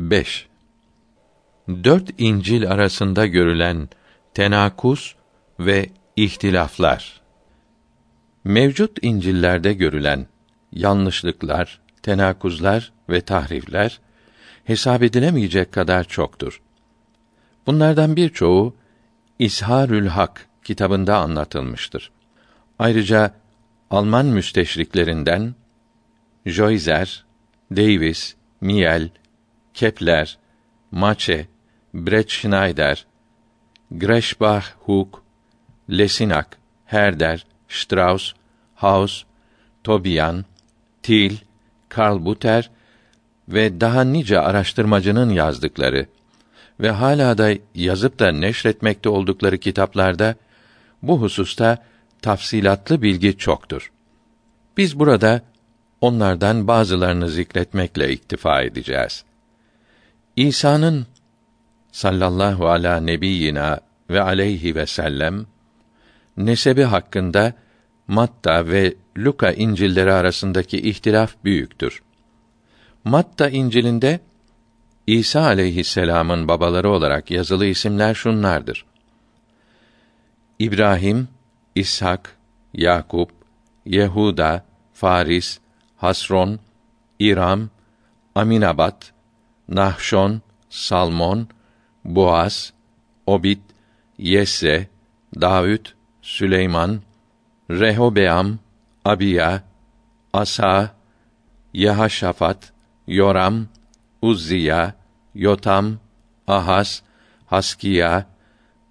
5. Dört İncil arasında görülen tenakuz ve ihtilaflar. Mevcut İncil'lerde görülen yanlışlıklar, tenakuzlar ve tahrifler hesap edilemeyecek kadar çoktur. Bunlardan birçoğu İsharül Hak kitabında anlatılmıştır. Ayrıca Alman müsteşriklerinden Joyzer, Davis, Miel, Kepler, Mache, Brett Schneider, Greschbach Hug, Lesinak, Herder, Strauss, Haus, Tobian, Thiel, Karl Buter ve daha nice araştırmacının yazdıkları ve hala da yazıp da neşretmekte oldukları kitaplarda bu hususta tafsilatlı bilgi çoktur. Biz burada onlardan bazılarını zikretmekle iktifa edeceğiz. İsa'nın sallallahu ala nebiyyina ve aleyhi ve sellem nesebi hakkında Matta ve Luka İncilleri arasındaki ihtilaf büyüktür. Matta İncil'inde İsa aleyhisselam'ın babaları olarak yazılı isimler şunlardır. İbrahim, İshak, Yakup, Yehuda, Faris, Hasron, İram, Aminabat, Nahşon, Salmon, Boaz, Obit, Yesse, Davud, Süleyman, Rehobeam, Abiya, Asa, Yehaşafat, Yoram, Uzziya, Yotam, Ahaz, Haskiya,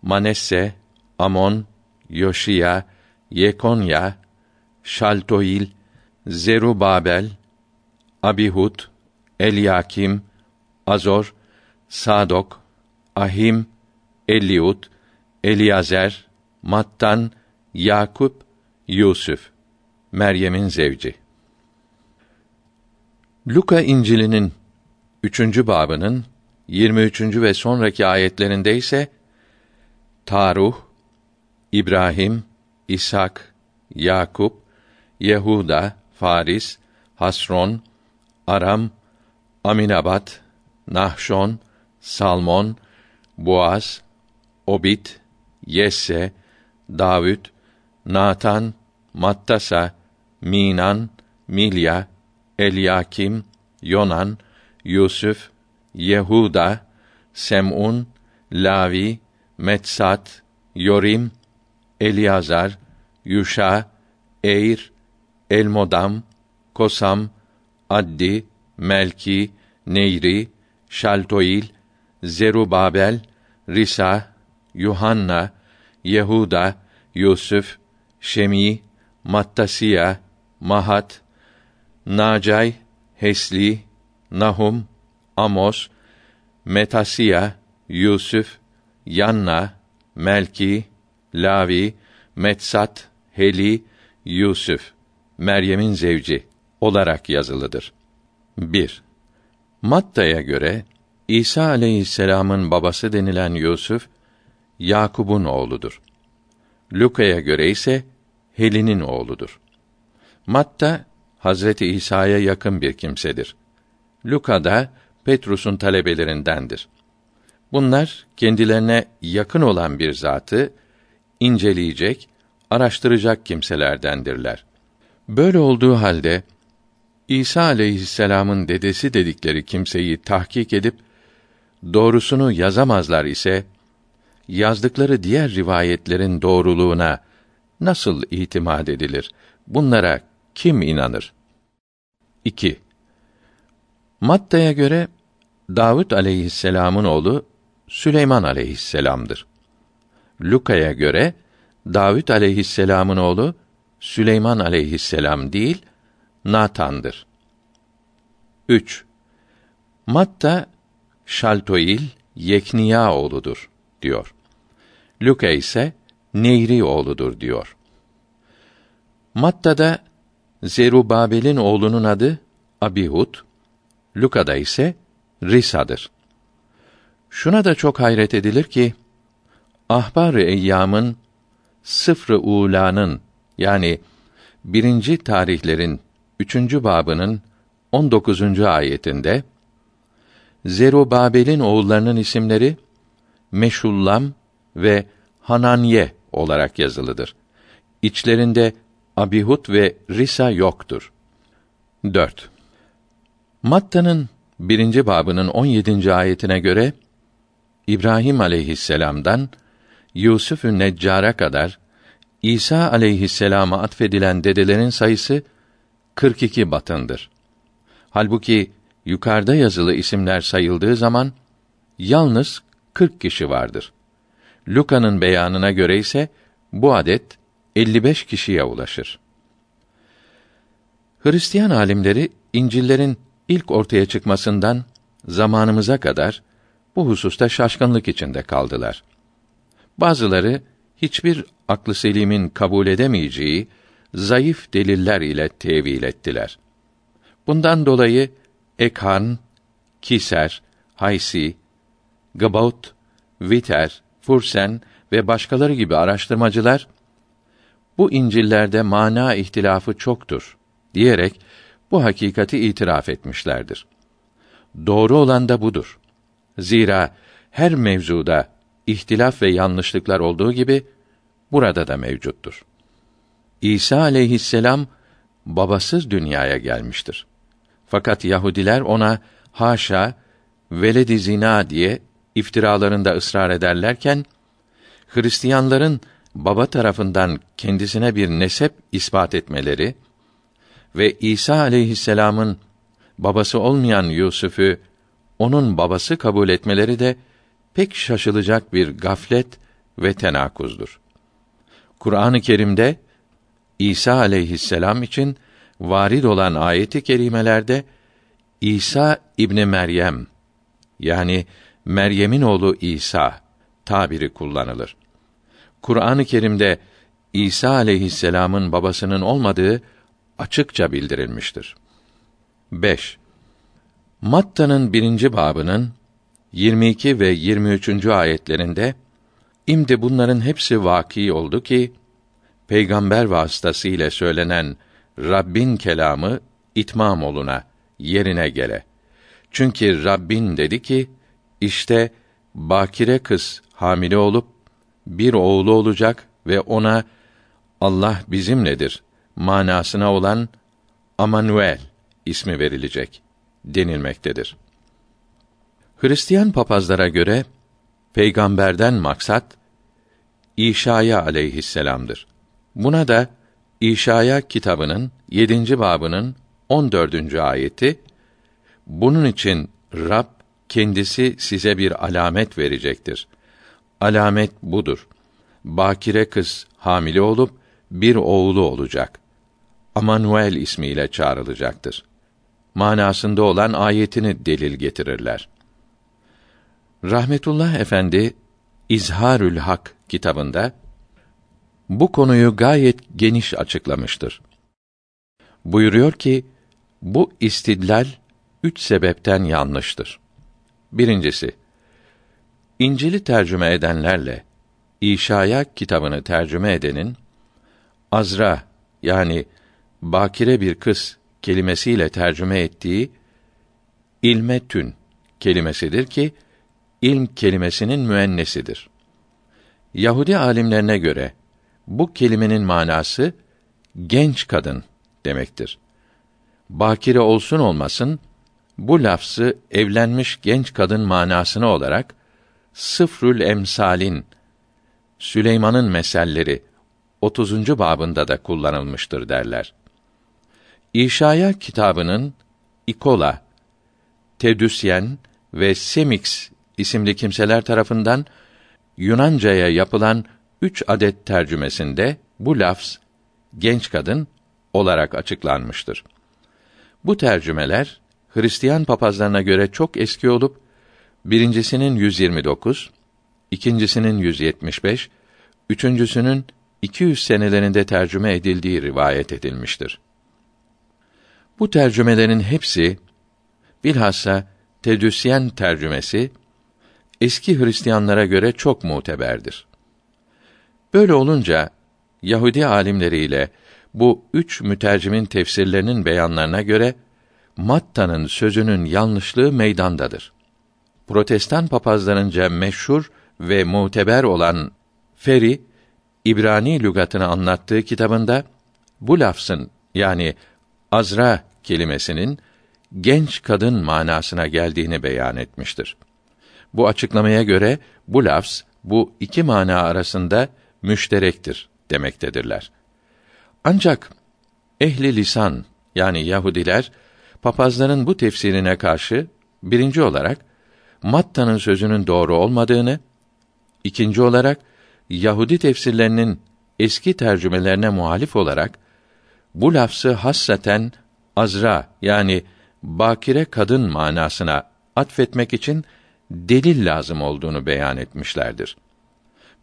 Manesse, Amon, Yoşiya, Yekonya, Şaltoil, Zerubabel, Abihud, Elyakim, Azor, Sadok, Ahim, Eliud, Eliazer, Mattan, Yakup, Yusuf, Meryem'in zevci. Luka İncil'inin üçüncü babının 23. ve sonraki ayetlerinde ise Taruh, İbrahim, İshak, Yakup, Yehuda, Faris, Hasron, Aram, Aminabat, Nahşon, Salmon, Boaz, Obit, Yesse, Davud, Natan, Mattasa, Minan, Milya, Elyakim, Yonan, Yusuf, Yehuda, Sem'un, Lavi, Metsat, Yorim, Eliazar, Yuşa, Eir, Elmodam, Kosam, Addi, Melki, Neyri, Şaltoil, Zerubabel, Risa, Yuhanna, Yehuda, Yusuf, Şemi, Mattasiya, Mahat, Nacay, Hesli, Nahum, Amos, Metasiya, Yusuf, Yanna, Melki, Lavi, Metsat, Heli, Yusuf, Meryem'in zevci olarak yazılıdır. 1. Matta'ya göre İsa aleyhisselam'ın babası denilen Yusuf Yakub'un oğludur. Luka'ya göre ise Heli'nin oğludur. Matta Hazreti İsa'ya yakın bir kimsedir. Luka da Petrus'un talebelerindendir. Bunlar kendilerine yakın olan bir zatı inceleyecek, araştıracak kimselerdendirler. Böyle olduğu halde İsa aleyhisselam'ın dedesi dedikleri kimseyi tahkik edip doğrusunu yazamazlar ise yazdıkları diğer rivayetlerin doğruluğuna nasıl itimat edilir? Bunlara kim inanır? 2. Matta'ya göre Davud aleyhisselam'ın oğlu Süleyman aleyhisselam'dır. Luka'ya göre Davud aleyhisselam'ın oğlu Süleyman aleyhisselam değil, Natan'dır. 3. Matta Şaltoil Yekniya oğludur diyor. Luka ise Neyri oğludur diyor. Matta'da Zerubabel'in oğlunun adı Abihud, Luka'da ise Risa'dır. Şuna da çok hayret edilir ki Ahbar-ı Eyyam'ın Sıfr-ı Ula'nın yani birinci tarihlerin üçüncü babının 19. ayetinde Zerubabel'in oğullarının isimleri Meşullam ve Hananye olarak yazılıdır. İçlerinde Abihud ve Risa yoktur. 4. Matta'nın birinci babının 17. ayetine göre İbrahim aleyhisselam'dan Yusuf'ü Neccar'a kadar İsa aleyhisselama atfedilen dedelerin sayısı 42 batındır. Halbuki yukarıda yazılı isimler sayıldığı zaman yalnız 40 kişi vardır. Luka'nın beyanına göre ise bu adet 55 kişiye ulaşır. Hristiyan alimleri İncil'lerin ilk ortaya çıkmasından zamanımıza kadar bu hususta şaşkınlık içinde kaldılar. Bazıları hiçbir aklı selimin kabul edemeyeceği zayıf deliller ile tevil ettiler. Bundan dolayı Ekhan, Kiser, Haysi, Gabaut, Viter, Fursen ve başkaları gibi araştırmacılar bu İncil'lerde mana ihtilafı çoktur diyerek bu hakikati itiraf etmişlerdir. Doğru olan da budur. Zira her mevzuda ihtilaf ve yanlışlıklar olduğu gibi burada da mevcuttur. İsa aleyhisselam babasız dünyaya gelmiştir. Fakat Yahudiler ona haşa veledi zina diye iftiralarında ısrar ederlerken Hristiyanların baba tarafından kendisine bir nesep ispat etmeleri ve İsa aleyhisselam'ın babası olmayan Yusuf'u onun babası kabul etmeleri de pek şaşılacak bir gaflet ve tenakuzdur. Kur'an-ı Kerim'de İsa aleyhisselam için varid olan ayeti kerimelerde İsa İbni Meryem yani Meryem'in oğlu İsa tabiri kullanılır. Kur'an-ı Kerim'de İsa aleyhisselam'ın babasının olmadığı açıkça bildirilmiştir. 5. Matta'nın birinci babının 22 ve 23. ayetlerinde imde bunların hepsi vaki oldu ki peygamber vasıtasıyla söylenen Rabbin kelamı itmam oluna, yerine gele. Çünkü Rabbin dedi ki, işte bakire kız hamile olup bir oğlu olacak ve ona Allah bizimledir manasına olan Amanuel ismi verilecek denilmektedir. Hristiyan papazlara göre peygamberden maksat İşaya aleyhisselam'dır. Buna da İşaya kitabının 7. babının 14. ayeti bunun için Rab kendisi size bir alamet verecektir. Alamet budur. Bakire kız hamile olup bir oğlu olacak. Amanuel ismiyle çağrılacaktır. Manasında olan ayetini delil getirirler. Rahmetullah Efendi İzharül Hak kitabında bu konuyu gayet geniş açıklamıştır. Buyuruyor ki bu istidlal üç sebepten yanlıştır. Birincisi, İncil'i tercüme edenlerle İşaya kitabını tercüme edenin Azra yani bakire bir kız kelimesiyle tercüme ettiği ilme tün kelimesidir ki ilm kelimesinin müennesidir. Yahudi alimlerine göre bu kelimenin manası genç kadın demektir. Bakire olsun olmasın bu lafzı evlenmiş genç kadın manasını olarak Sıfrül Emsalin Süleyman'ın meselleri 30. babında da kullanılmıştır derler. İşaya kitabının İkola, Tedüsyen ve Semix isimli kimseler tarafından Yunancaya yapılan üç adet tercümesinde bu lafz genç kadın olarak açıklanmıştır. Bu tercümeler Hristiyan papazlarına göre çok eski olup birincisinin 129, ikincisinin 175, üçüncüsünün 200 senelerinde tercüme edildiği rivayet edilmiştir. Bu tercümelerin hepsi bilhassa Tedüsyen tercümesi eski Hristiyanlara göre çok muteberdir. Böyle olunca Yahudi alimleriyle bu üç mütercimin tefsirlerinin beyanlarına göre Matta'nın sözünün yanlışlığı meydandadır. Protestan papazlarınca meşhur ve muteber olan Feri İbrani lügatını anlattığı kitabında bu lafzın yani azra kelimesinin genç kadın manasına geldiğini beyan etmiştir. Bu açıklamaya göre bu lafz bu iki mana arasında müşterektir demektedirler. Ancak ehli lisan yani Yahudiler papazların bu tefsirine karşı birinci olarak Matta'nın sözünün doğru olmadığını, ikinci olarak Yahudi tefsirlerinin eski tercümelerine muhalif olarak bu lafzı hassaten azra yani bakire kadın manasına atfetmek için delil lazım olduğunu beyan etmişlerdir.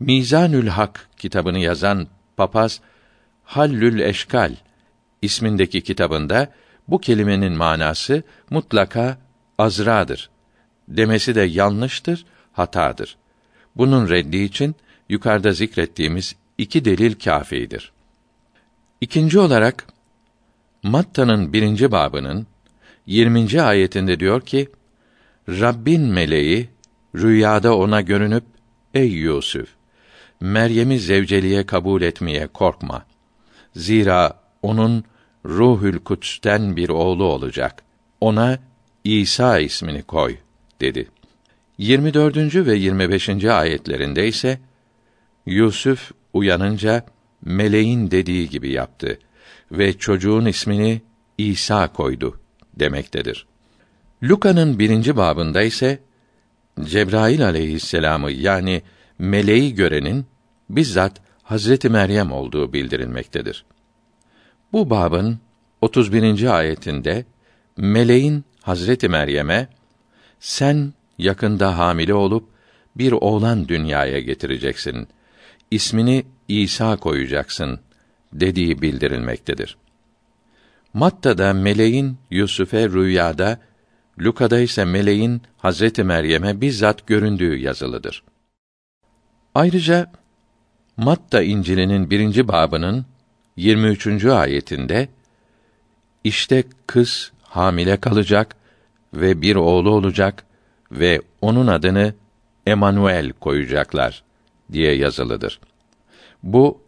Mizanül Hak kitabını yazan papaz Hallül Eşkal ismindeki kitabında bu kelimenin manası mutlaka azradır. Demesi de yanlıştır, hatadır. Bunun reddi için yukarıda zikrettiğimiz iki delil kâfidir. İkinci olarak Matta'nın birinci babının 20. ayetinde diyor ki: Rabbin meleği rüyada ona görünüp ey Yusuf Meryem'i zevceliğe kabul etmeye korkma. Zira onun Ruhül Kuts'ten bir oğlu olacak. Ona İsa ismini koy dedi. 24. ve 25. ayetlerinde ise Yusuf uyanınca meleğin dediği gibi yaptı ve çocuğun ismini İsa koydu demektedir. Luka'nın birinci babında ise Cebrail aleyhisselamı yani meleği görenin bizzat Hazreti Meryem olduğu bildirilmektedir. Bu babın 31. ayetinde meleğin Hazreti Meryem'e sen yakında hamile olup bir oğlan dünyaya getireceksin. İsmini İsa koyacaksın dediği bildirilmektedir. Matta'da meleğin Yusuf'e rüyada, Luka'da ise meleğin Hazreti Meryem'e bizzat göründüğü yazılıdır. Ayrıca Matta İncil'inin birinci babının 23. ayetinde işte kız hamile kalacak ve bir oğlu olacak ve onun adını Emanuel koyacaklar diye yazılıdır. Bu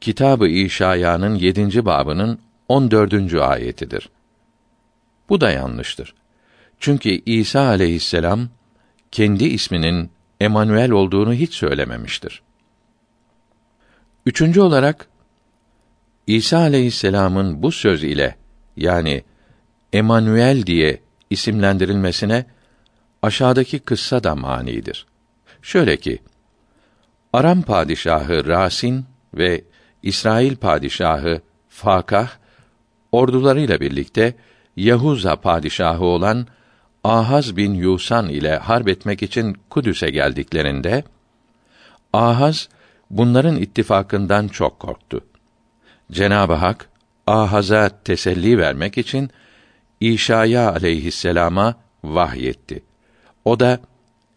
Kitabı İşaya'nın 7. babının 14. ayetidir. Bu da yanlıştır. Çünkü İsa aleyhisselam kendi isminin Emanuel olduğunu hiç söylememiştir. Üçüncü olarak İsa aleyhisselamın bu söz ile yani Emanuel diye isimlendirilmesine aşağıdaki kıssa da manidir. Şöyle ki Aram padişahı Rasin ve İsrail padişahı Fakah ordularıyla birlikte Yahuza padişahı olan Ahaz bin Yusan ile harp etmek için Kudüs'e geldiklerinde Ahaz bunların ittifakından çok korktu. Cenab-ı Hak Ahaz'a teselli vermek için İşaya aleyhisselama vahyetti. O da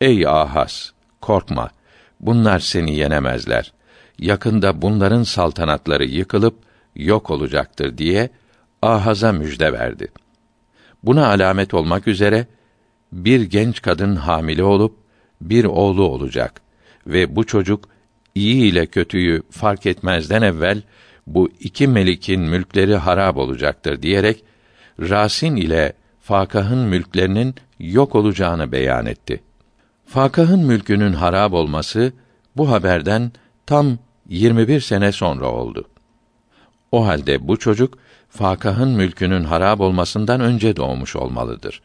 ey Ahaz korkma bunlar seni yenemezler. Yakında bunların saltanatları yıkılıp yok olacaktır diye Ahaz'a müjde verdi. Buna alamet olmak üzere bir genç kadın hamile olup bir oğlu olacak ve bu çocuk iyi ile kötüyü fark etmezden evvel bu iki melikin mülkleri harap olacaktır diyerek Rasin ile Fakah'ın mülklerinin yok olacağını beyan etti. Fakah'ın mülkünün harap olması bu haberden tam 21 sene sonra oldu. O halde bu çocuk Fakah'ın mülkünün harap olmasından önce doğmuş olmalıdır.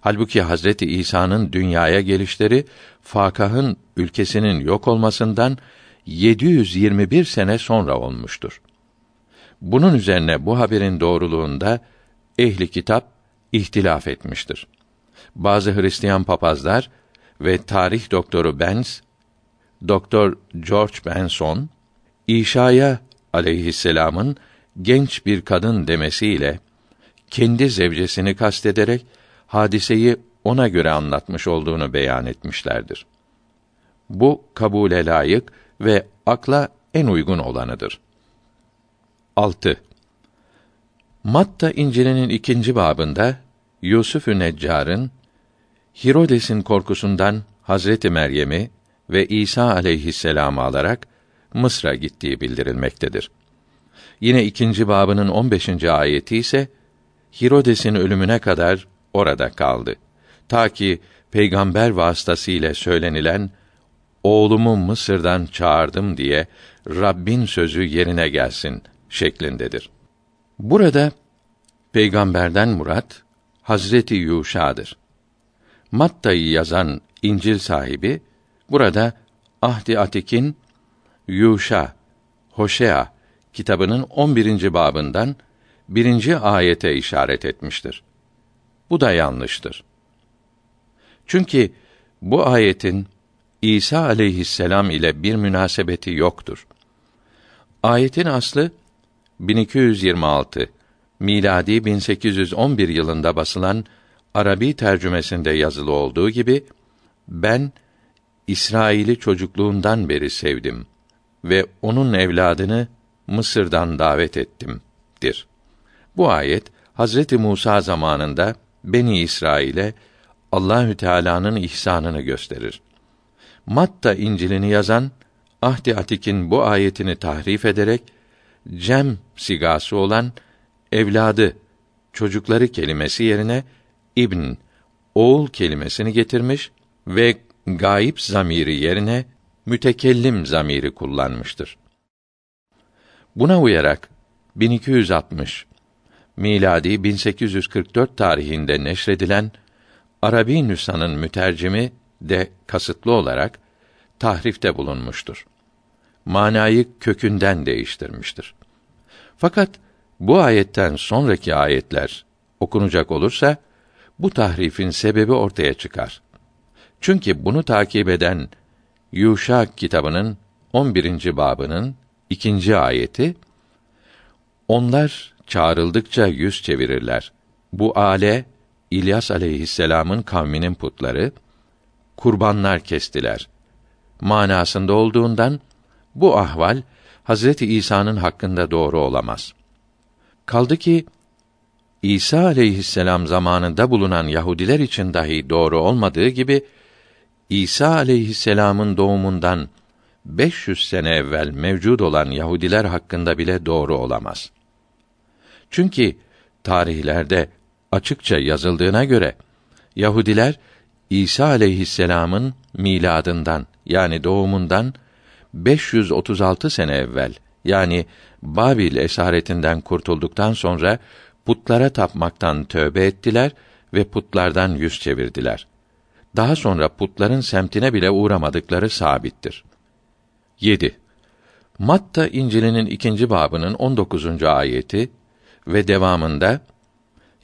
Halbuki Hazreti İsa'nın dünyaya gelişleri Fakah'ın ülkesinin yok olmasından 721 sene sonra olmuştur. Bunun üzerine bu haberin doğruluğunda ehli kitap ihtilaf etmiştir. Bazı Hristiyan papazlar ve tarih doktoru Benz, Doktor George Benson, İşaya aleyhisselam'ın genç bir kadın demesiyle kendi zevcesini kastederek hadiseyi ona göre anlatmış olduğunu beyan etmişlerdir. Bu kabule layık ve akla en uygun olanıdır. 6. Matta İncil'inin ikinci babında Yusuf-ü Neccar'ın Hirodes'in korkusundan Hazreti Meryem'i ve İsa aleyhisselam'ı alarak Mısır'a gittiği bildirilmektedir. Yine ikinci babının 15. ayeti ise Hirodes'in ölümüne kadar orada kaldı. Ta ki peygamber vasıtasıyla söylenilen oğlumu Mısır'dan çağırdım diye Rabbin sözü yerine gelsin şeklindedir. Burada peygamberden murat Hazreti Yuşa'dır. Matta'yı yazan İncil sahibi burada Ahdi Atik'in Yuşa, Hoşea kitabının 11. babından birinci ayete işaret etmiştir. Bu da yanlıştır. Çünkü bu ayetin İsa aleyhisselam ile bir münasebeti yoktur. Ayetin aslı 1226 miladi 1811 yılında basılan Arabi tercümesinde yazılı olduğu gibi ben İsrail'i çocukluğundan beri sevdim ve onun evladını Mısır'dan davet ettim'dir. Bu ayet Hazreti Musa zamanında Beni İsrail'e Allahü Teala'nın ihsanını gösterir. Matta İncil'ini yazan Ahdi Atik'in bu ayetini tahrif ederek cem sigası olan evladı, çocukları kelimesi yerine ibn, oğul kelimesini getirmiş ve gayip zamiri yerine mütekellim zamiri kullanmıştır. Buna uyarak 1260 miladi 1844 tarihinde neşredilen Arabi nüshanın mütercimi de kasıtlı olarak tahrifte bulunmuştur. Manayı kökünden değiştirmiştir. Fakat bu ayetten sonraki ayetler okunacak olursa bu tahrifin sebebi ortaya çıkar. Çünkü bunu takip eden Yuşa kitabının 11. babının ikinci ayeti onlar çağrıldıkça yüz çevirirler. Bu ale İlyas aleyhisselam'ın kavminin putları kurbanlar kestiler. Manasında olduğundan bu ahval Hazreti İsa'nın hakkında doğru olamaz. Kaldı ki İsa aleyhisselam zamanında bulunan Yahudiler için dahi doğru olmadığı gibi İsa aleyhisselam'ın doğumundan 500 sene evvel mevcud olan Yahudiler hakkında bile doğru olamaz. Çünkü tarihlerde açıkça yazıldığına göre Yahudiler İsa aleyhisselam'ın miladından yani doğumundan 536 sene evvel yani Babil esaretinden kurtulduktan sonra putlara tapmaktan tövbe ettiler ve putlardan yüz çevirdiler. Daha sonra putların semtine bile uğramadıkları sabittir. 7. Matta İncil'inin ikinci babının 19. ayeti ve devamında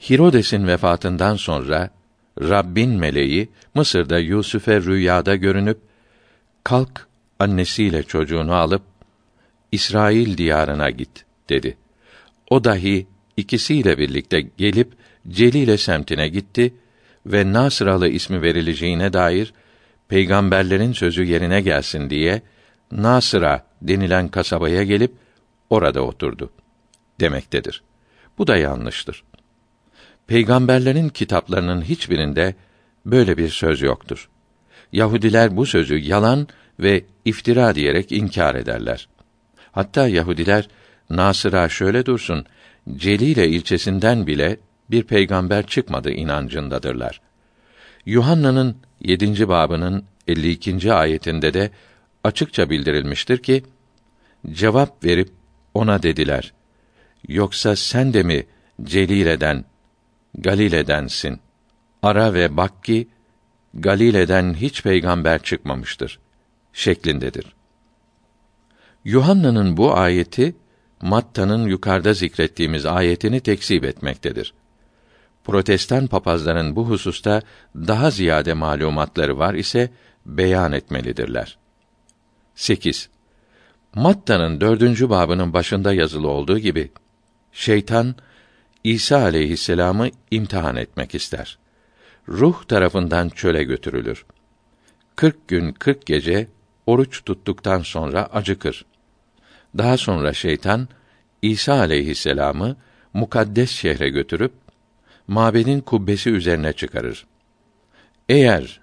Hirodes'in vefatından sonra Rabbin meleği Mısır'da Yusuf'e rüyada görünüp kalk annesiyle çocuğunu alıp İsrail diyarına git dedi. O dahi ikisiyle birlikte gelip Celile semtine gitti ve Nasıralı ismi verileceğine dair peygamberlerin sözü yerine gelsin diye Nasıra denilen kasabaya gelip orada oturdu demektedir. Bu da yanlıştır. Peygamberlerin kitaplarının hiçbirinde böyle bir söz yoktur. Yahudiler bu sözü yalan ve iftira diyerek inkar ederler. Hatta Yahudiler Nasıra şöyle dursun, Celile ilçesinden bile bir peygamber çıkmadı inancındadırlar. Yuhanna'nın 7. babının 52. ayetinde de açıkça bildirilmiştir ki cevap verip ona dediler: Yoksa sen de mi Celile'den Galile'densin? Ara ve bak ki Galile'den hiç peygamber çıkmamıştır şeklindedir. Yuhanna'nın bu ayeti Matta'nın yukarıda zikrettiğimiz ayetini tekzip etmektedir. Protestan papazların bu hususta daha ziyade malumatları var ise beyan etmelidirler. 8. Matta'nın dördüncü babının başında yazılı olduğu gibi, şeytan, İsa aleyhisselamı imtihan etmek ister. Ruh tarafından çöle götürülür. Kırk gün kırk gece oruç tuttuktan sonra acıkır. Daha sonra şeytan İsa aleyhisselamı mukaddes şehre götürüp mabedin kubbesi üzerine çıkarır. Eğer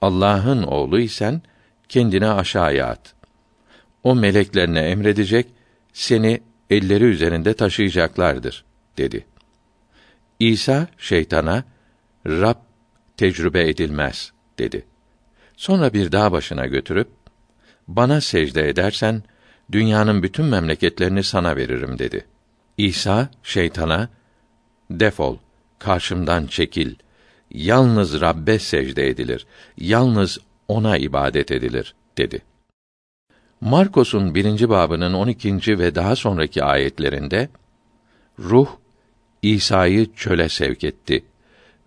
Allah'ın oğlu isen kendini aşağıya at. O meleklerine emredecek, seni elleri üzerinde taşıyacaklardır dedi. İsa şeytana Rab tecrübe edilmez dedi. Sonra bir dağ başına götürüp bana secde edersen dünyanın bütün memleketlerini sana veririm dedi. İsa şeytana defol karşımdan çekil yalnız Rabbe secde edilir yalnız ona ibadet edilir dedi. Markos'un birinci babının 12. ve daha sonraki ayetlerinde ruh İsa'yı çöle sevk etti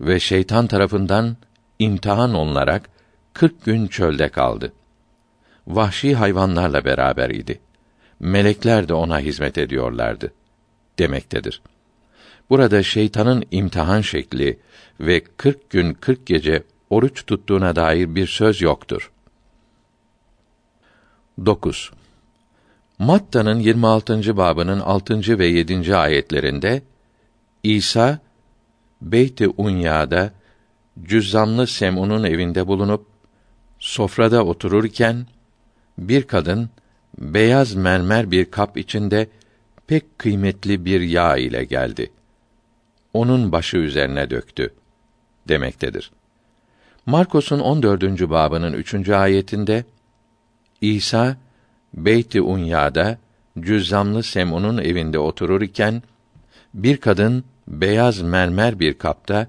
ve şeytan tarafından imtihan olunarak 40 gün çölde kaldı. Vahşi hayvanlarla beraber idi. Melekler de ona hizmet ediyorlardı demektedir. Burada şeytanın imtihan şekli ve 40 gün 40 gece oruç tuttuğuna dair bir söz yoktur. 9. Matta'nın 26. babının 6. ve 7. ayetlerinde İsa Beyt-i Unya'da cüzzamlı Sem'un'un evinde bulunup sofrada otururken bir kadın beyaz mermer bir kap içinde pek kıymetli bir yağ ile geldi. Onun başı üzerine döktü demektedir. Markos'un 14. babının 3. ayetinde İsa Beyt-i Unya'da cüzzamlı Sem'un'un evinde otururken bir kadın beyaz mermer bir kapta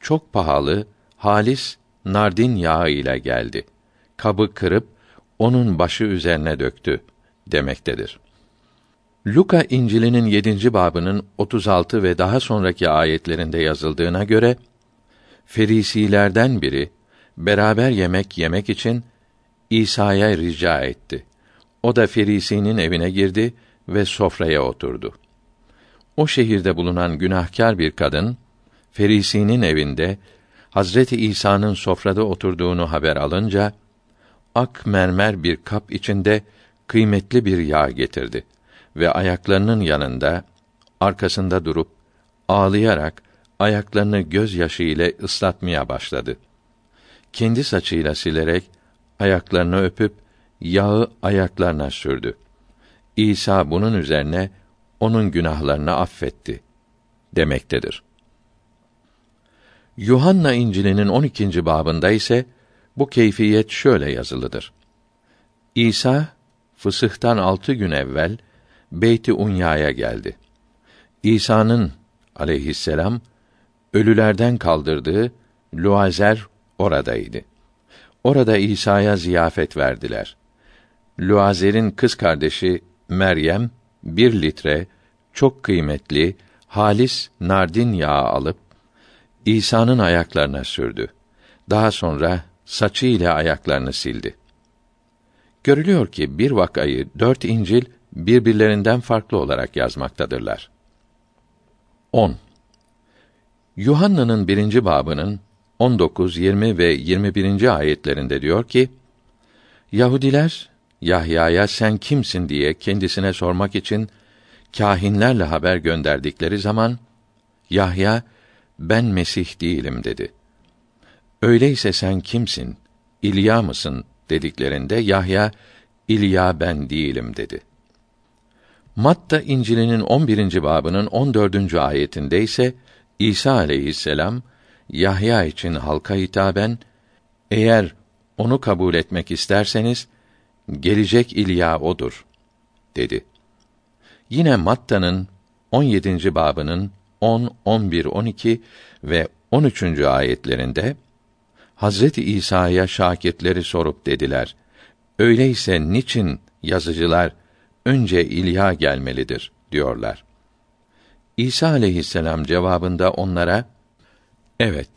çok pahalı halis nardin yağı ile geldi. Kabı kırıp onun başı üzerine döktü demektedir. Luka İncil'inin 7. babının 36 ve daha sonraki ayetlerinde yazıldığına göre Ferisilerden biri beraber yemek yemek için İsa'ya rica etti. O da Ferisinin evine girdi ve sofraya oturdu. O şehirde bulunan günahkar bir kadın Ferisinin evinde Hazreti İsa'nın sofrada oturduğunu haber alınca ak mermer bir kap içinde kıymetli bir yağ getirdi ve ayaklarının yanında arkasında durup ağlayarak ayaklarını gözyaşı ile ıslatmaya başladı. Kendi saçıyla silerek ayaklarını öpüp yağı ayaklarına sürdü. İsa bunun üzerine onun günahlarını affetti demektedir. Yuhanna İncil'inin 12. babında ise bu keyfiyet şöyle yazılıdır. İsa fısıhtan altı gün evvel Beyt-i Unya'ya geldi. İsa'nın aleyhisselam ölülerden kaldırdığı Luazer oradaydı. Orada İsa'ya ziyafet verdiler. Luazer'in kız kardeşi Meryem bir litre çok kıymetli halis nardin yağı alıp İsa'nın ayaklarına sürdü. Daha sonra saçı ile ayaklarını sildi. Görülüyor ki bir vakayı dört İncil birbirlerinden farklı olarak yazmaktadırlar. 10. Yuhanna'nın birinci babının 19, 20 ve 21. ayetlerinde diyor ki, Yahudiler Yahya'ya sen kimsin diye kendisine sormak için kâhinlerle haber gönderdikleri zaman Yahya ben Mesih değilim dedi. Öyleyse sen kimsin? İlya mısın? dediklerinde Yahya İlya ben değilim dedi. Matta İncil'inin 11. babının 14. ayetinde ise İsa aleyhisselam Yahya için halka hitaben eğer onu kabul etmek isterseniz gelecek İlya odur dedi. Yine Matta'nın 17. babının 10, 11, 12 ve 13. ayetlerinde Hazreti İsa'ya şakirtleri sorup dediler: Öyleyse niçin yazıcılar önce İlya gelmelidir diyorlar. İsa aleyhisselam cevabında onlara Evet,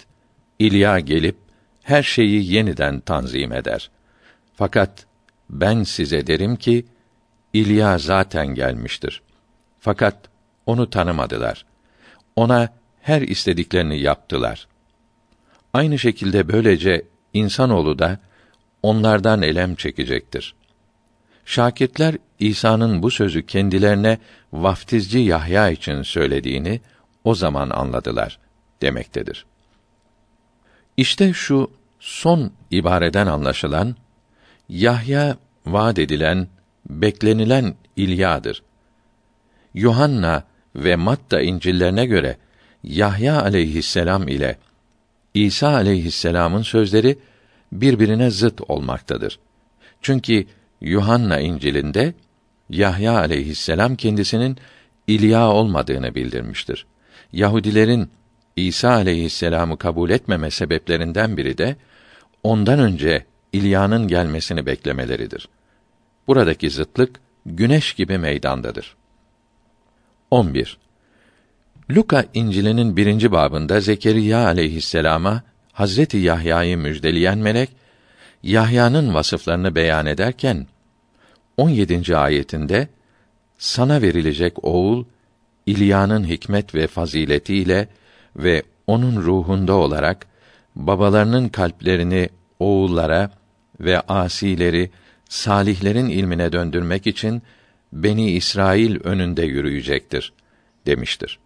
İlya gelip her şeyi yeniden tanzim eder. Fakat ben size derim ki İlya zaten gelmiştir. Fakat onu tanımadılar. Ona her istediklerini yaptılar. Aynı şekilde böylece insanoğlu da onlardan elem çekecektir. Şakirtler İsa'nın bu sözü kendilerine vaftizci Yahya için söylediğini o zaman anladılar demektedir. İşte şu son ibareden anlaşılan Yahya vaad edilen, beklenilen İlya'dır. Yuhanna ve Matta İncillerine göre Yahya aleyhisselam ile İsa aleyhisselamın sözleri birbirine zıt olmaktadır. Çünkü Yuhanna İncil'inde Yahya aleyhisselam kendisinin İlya olmadığını bildirmiştir. Yahudilerin İsa aleyhisselamı kabul etmeme sebeplerinden biri de ondan önce İlya'nın gelmesini beklemeleridir. Buradaki zıtlık güneş gibi meydandadır. 11. Luka İncil'inin birinci babında Zekeriya aleyhisselama Hazreti Yahya'yı müjdeleyen melek Yahya'nın vasıflarını beyan ederken 17. ayetinde sana verilecek oğul İlya'nın hikmet ve faziletiyle ve onun ruhunda olarak babalarının kalplerini oğullara ve asileri salihlerin ilmine döndürmek için Beni İsrail önünde yürüyecektir demiştir.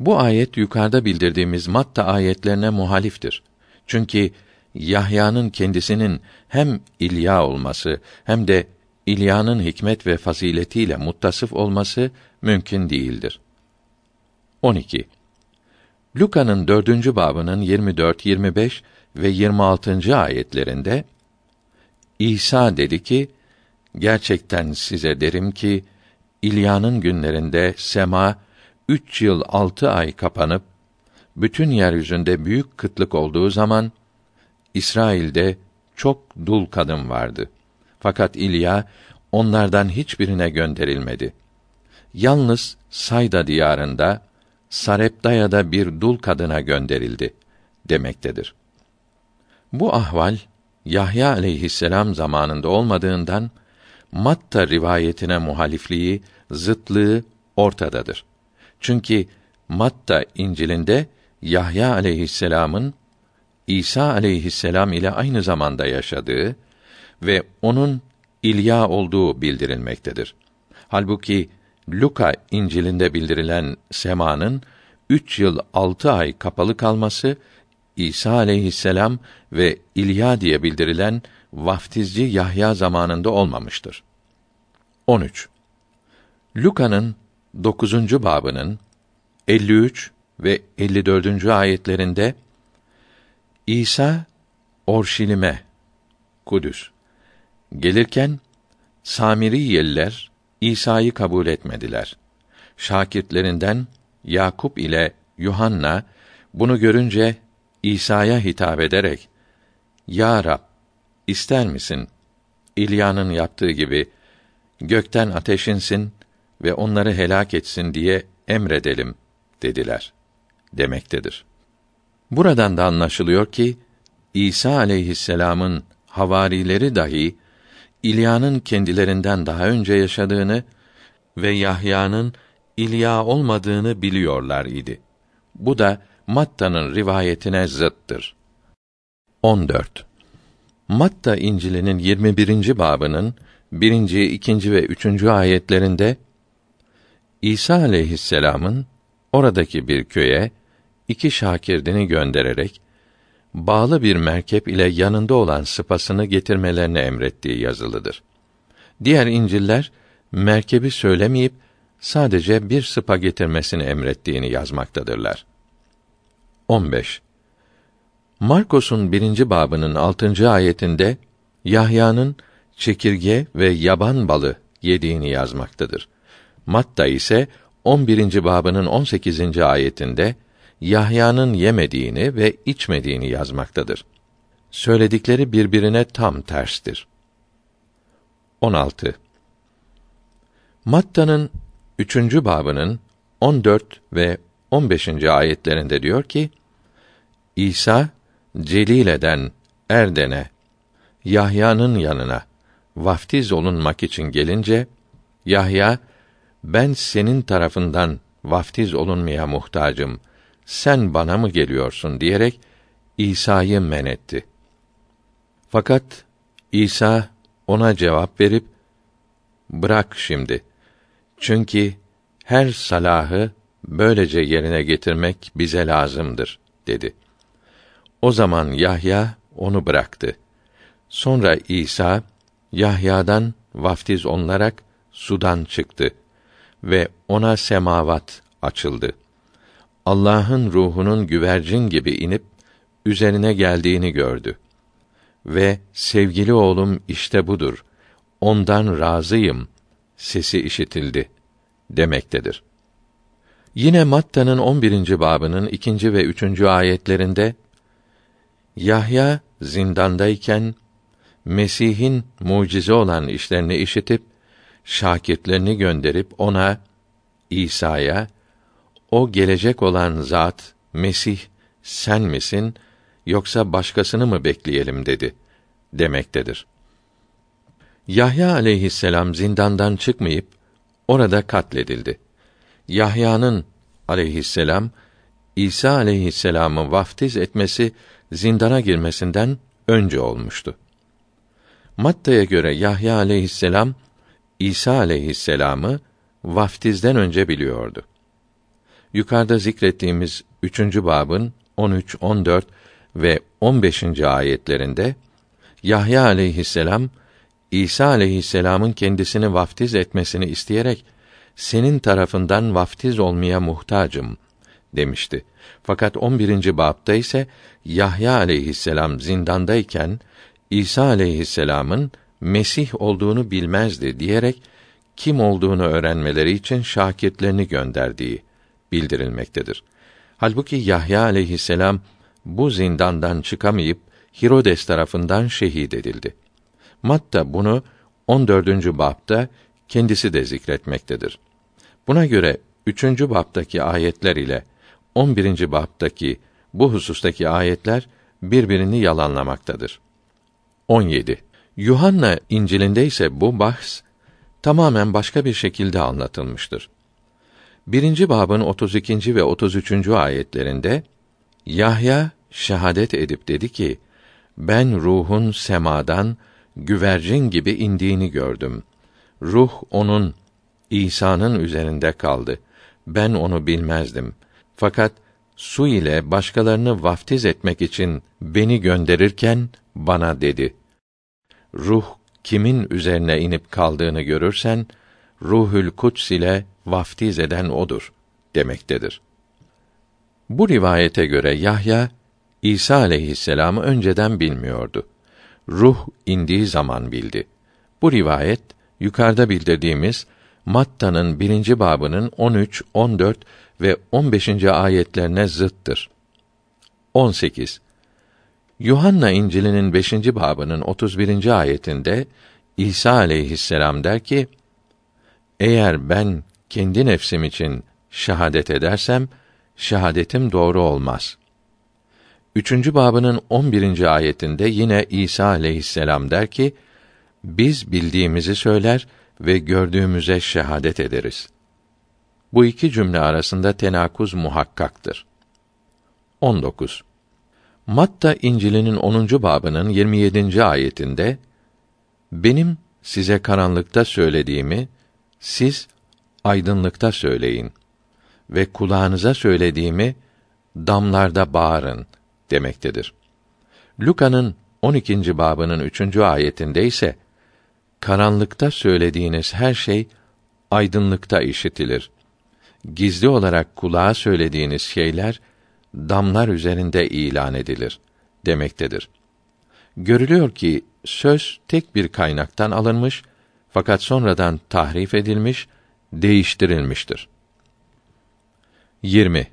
Bu ayet yukarıda bildirdiğimiz Matta ayetlerine muhaliftir. Çünkü Yahya'nın kendisinin hem İlya olması hem de İlya'nın hikmet ve faziletiyle muttasıf olması mümkün değildir. 12. Luka'nın dördüncü babının 24, 25 ve 26. ayetlerinde İsa dedi ki: Gerçekten size derim ki İlya'nın günlerinde sema üç yıl altı ay kapanıp bütün yeryüzünde büyük kıtlık olduğu zaman İsrail'de çok dul kadın vardı. Fakat İlya onlardan hiçbirine gönderilmedi. Yalnız Sayda diyarında Sarepdaya'da bir dul kadına gönderildi demektedir. Bu ahval Yahya aleyhisselam zamanında olmadığından Matta rivayetine muhalifliği, zıtlığı ortadadır. Çünkü Matta İncil'inde Yahya aleyhisselamın İsa aleyhisselam ile aynı zamanda yaşadığı ve onun İlya olduğu bildirilmektedir. Halbuki Luka İncil'inde bildirilen semanın üç yıl altı ay kapalı kalması İsa aleyhisselam ve İlya diye bildirilen vaftizci Yahya zamanında olmamıştır. 13. Luka'nın 9. babının 53 ve 54. ayetlerinde İsa Orşilim'e Kudüs gelirken Samiriyeliler İsa'yı kabul etmediler. Şakitlerinden Yakup ile Yuhanna bunu görünce İsa'ya hitap ederek Ya Rab ister misin İlya'nın yaptığı gibi gökten ateş insin ve onları helak etsin diye emredelim dediler demektedir. Buradan da anlaşılıyor ki İsa aleyhisselam'ın havarileri dahi İlya'nın kendilerinden daha önce yaşadığını ve Yahya'nın İlya olmadığını biliyorlar idi. Bu da Matta'nın rivayetine zıttır. 14. Matta İncil'inin 21. babının 1. 2. ve 3. ayetlerinde İsa aleyhisselam'ın oradaki bir köye iki şakirdini göndererek bağlı bir merkep ile yanında olan sıpasını getirmelerini emrettiği yazılıdır. Diğer İncil'ler merkebi söylemeyip sadece bir sıpa getirmesini emrettiğini yazmaktadırlar. 15. Markos'un birinci babının altıncı ayetinde Yahya'nın çekirge ve yaban balı yediğini yazmaktadır. Matta ise 11. babının 18. ayetinde Yahya'nın yemediğini ve içmediğini yazmaktadır. Söyledikleri birbirine tam terstir. 16. Matta'nın 3. babının 14 ve 15. ayetlerinde diyor ki: İsa Celile'den Erden'e Yahya'nın yanına vaftiz olunmak için gelince Yahya ben senin tarafından vaftiz olunmaya muhtacım. Sen bana mı geliyorsun diyerek İsa'yı men etti. Fakat İsa ona cevap verip bırak şimdi. Çünkü her salahı böylece yerine getirmek bize lazımdır dedi. O zaman Yahya onu bıraktı. Sonra İsa Yahya'dan vaftiz olunarak sudan çıktı ve ona semavat açıldı. Allah'ın ruhunun güvercin gibi inip üzerine geldiğini gördü. Ve sevgili oğlum işte budur. Ondan razıyım. Sesi işitildi demektedir. Yine Matta'nın 11. babının ikinci ve üçüncü ayetlerinde Yahya zindandayken Mesih'in mucize olan işlerini işitip şakirtlerini gönderip ona İsa'ya o gelecek olan zat Mesih sen misin yoksa başkasını mı bekleyelim dedi demektedir. Yahya aleyhisselam zindandan çıkmayıp orada katledildi. Yahya'nın aleyhisselam İsa aleyhisselamı vaftiz etmesi zindana girmesinden önce olmuştu. Matta'ya göre Yahya aleyhisselam İsa aleyhisselamı vaftizden önce biliyordu. Yukarıda zikrettiğimiz üçüncü babın 13, 14 ve 15. ayetlerinde Yahya aleyhisselam İsa aleyhisselamın kendisini vaftiz etmesini isteyerek senin tarafından vaftiz olmaya muhtacım demişti. Fakat 11. babda ise Yahya aleyhisselam zindandayken İsa aleyhisselamın Mesih olduğunu bilmezdi diyerek kim olduğunu öğrenmeleri için şakirtlerini gönderdiği bildirilmektedir. Halbuki Yahya aleyhisselam bu zindandan çıkamayıp Hirodes tarafından şehit edildi. Matta bunu 14. babda kendisi de zikretmektedir. Buna göre 3. babdaki ayetler ile 11. babdaki bu husustaki ayetler birbirini yalanlamaktadır. 17. Yuhanna İncil'inde ise bu bahs tamamen başka bir şekilde anlatılmıştır. Birinci babın 32. ve 33. ayetlerinde Yahya şehadet edip dedi ki: Ben ruhun semadan güvercin gibi indiğini gördüm. Ruh onun İsa'nın üzerinde kaldı. Ben onu bilmezdim. Fakat su ile başkalarını vaftiz etmek için beni gönderirken bana dedi: Ruh kimin üzerine inip kaldığını görürsen Ruhül Kuds ile vaftiz eden odur demektedir. Bu rivayete göre Yahya İsa aleyhisselamı önceden bilmiyordu. Ruh indiği zaman bildi. Bu rivayet yukarıda bildirdiğimiz Matta'nın birinci babının 13, 14 ve 15. ayetlerine zıttır. 18. Yuhanna İncil'inin 5. babının 31. ayetinde İsa aleyhisselam der ki: Eğer ben kendi nefsim için şehadet edersem şehadetim doğru olmaz. Üçüncü babının 11. ayetinde yine İsa aleyhisselam der ki: Biz bildiğimizi söyler ve gördüğümüze şehadet ederiz. Bu iki cümle arasında tenakuz muhakkaktır. 19. Matta İncil'inin 10. babının 27. ayetinde benim size karanlıkta söylediğimi siz aydınlıkta söyleyin ve kulağınıza söylediğimi damlarda bağırın demektedir. Luka'nın 12. babının 3. ayetinde ise karanlıkta söylediğiniz her şey aydınlıkta işitilir. Gizli olarak kulağa söylediğiniz şeyler damlar üzerinde ilan edilir demektedir. Görülüyor ki söz tek bir kaynaktan alınmış fakat sonradan tahrif edilmiş, değiştirilmiştir. 20.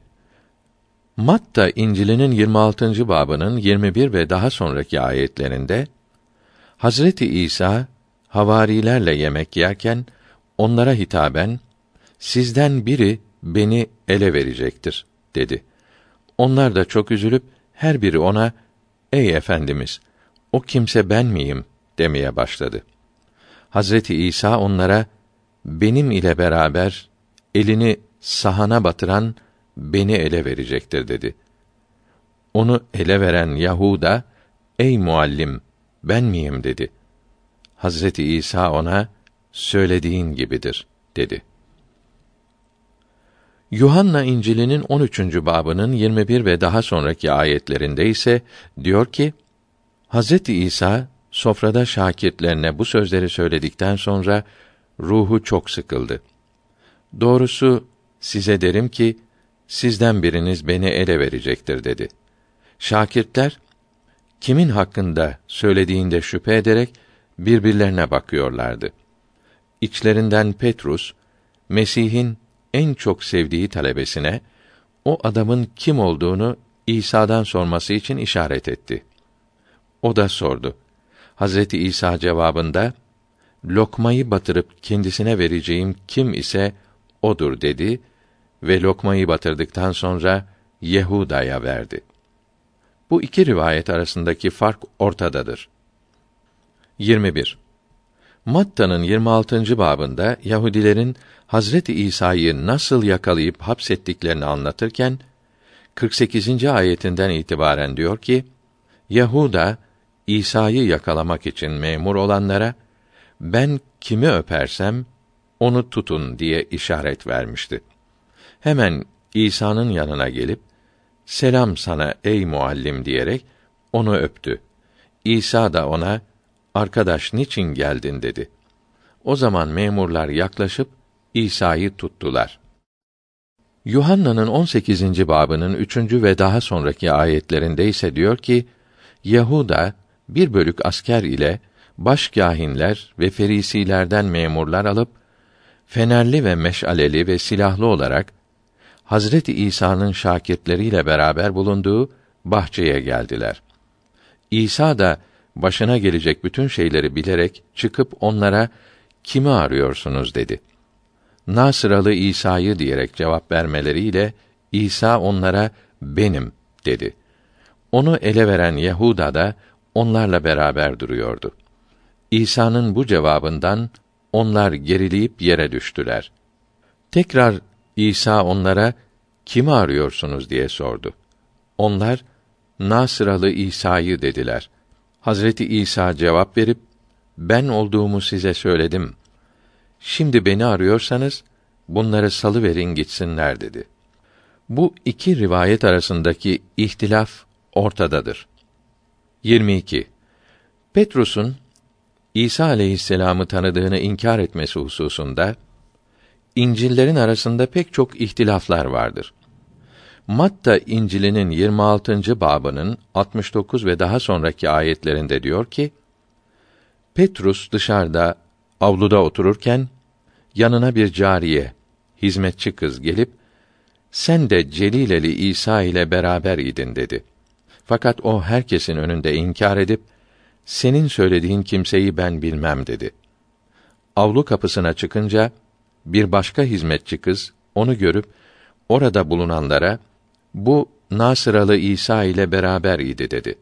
Matta İncil'inin 26. babının 21 ve daha sonraki ayetlerinde Hazreti İsa havarilerle yemek yerken onlara hitaben sizden biri beni ele verecektir dedi. Onlar da çok üzülüp her biri ona ey efendimiz o kimse ben miyim demeye başladı. Hazreti İsa onlara benim ile beraber elini sahana batıran beni ele verecektir dedi. Onu ele veren Yahuda ey muallim ben miyim dedi. Hazreti İsa ona söylediğin gibidir dedi. Yuhanna İncil'inin 13. babının 21 ve daha sonraki ayetlerinde ise diyor ki: Hazreti İsa sofrada şakirtlerine bu sözleri söyledikten sonra ruhu çok sıkıldı. Doğrusu size derim ki sizden biriniz beni ele verecektir dedi. Şakirtler kimin hakkında söylediğinde şüphe ederek birbirlerine bakıyorlardı. İçlerinden Petrus Mesih'in en çok sevdiği talebesine o adamın kim olduğunu İsa'dan sorması için işaret etti. O da sordu. Hazreti İsa cevabında lokmayı batırıp kendisine vereceğim kim ise odur dedi ve lokmayı batırdıktan sonra Yehuda'ya verdi. Bu iki rivayet arasındaki fark ortadadır. 21. Matta'nın 26. babında Yahudilerin Hazreti İsa'yı nasıl yakalayıp hapsettiklerini anlatırken 48. ayetinden itibaren diyor ki: Yahuda İsa'yı yakalamak için memur olanlara ben kimi öpersem onu tutun diye işaret vermişti. Hemen İsa'nın yanına gelip selam sana ey muallim diyerek onu öptü. İsa da ona arkadaş niçin geldin dedi. O zaman memurlar yaklaşıp İsa'yı tuttular. Yuhanna'nın 18. babının 3. ve daha sonraki ayetlerinde ise diyor ki Yahuda bir bölük asker ile başkâhinler ve ferisilerden memurlar alıp fenerli ve meşaleli ve silahlı olarak Hazreti İsa'nın şakirtleriyle beraber bulunduğu bahçeye geldiler. İsa da başına gelecek bütün şeyleri bilerek çıkıp onlara kimi arıyorsunuz dedi. Nasıralı İsa'yı diyerek cevap vermeleriyle İsa onlara benim dedi. Onu ele veren Yahuda da onlarla beraber duruyordu. İsa'nın bu cevabından onlar gerileyip yere düştüler. Tekrar İsa onlara kimi arıyorsunuz diye sordu. Onlar Nasıralı İsa'yı dediler. Hazreti İsa cevap verip ben olduğumu size söyledim. Şimdi beni arıyorsanız bunları salı verin gitsinler dedi. Bu iki rivayet arasındaki ihtilaf ortadadır. 22. Petrus'un İsa aleyhisselamı tanıdığını inkar etmesi hususunda İncil'lerin arasında pek çok ihtilaflar vardır. Matta İncil'inin 26. babının 69 ve daha sonraki ayetlerinde diyor ki: Petrus dışarıda avluda otururken yanına bir cariye, hizmetçi kız gelip sen de Celileli İsa ile beraber idin dedi. Fakat o herkesin önünde inkar edip senin söylediğin kimseyi ben bilmem dedi. Avlu kapısına çıkınca bir başka hizmetçi kız onu görüp orada bulunanlara bu Nasıralı İsa ile beraber idi dedi.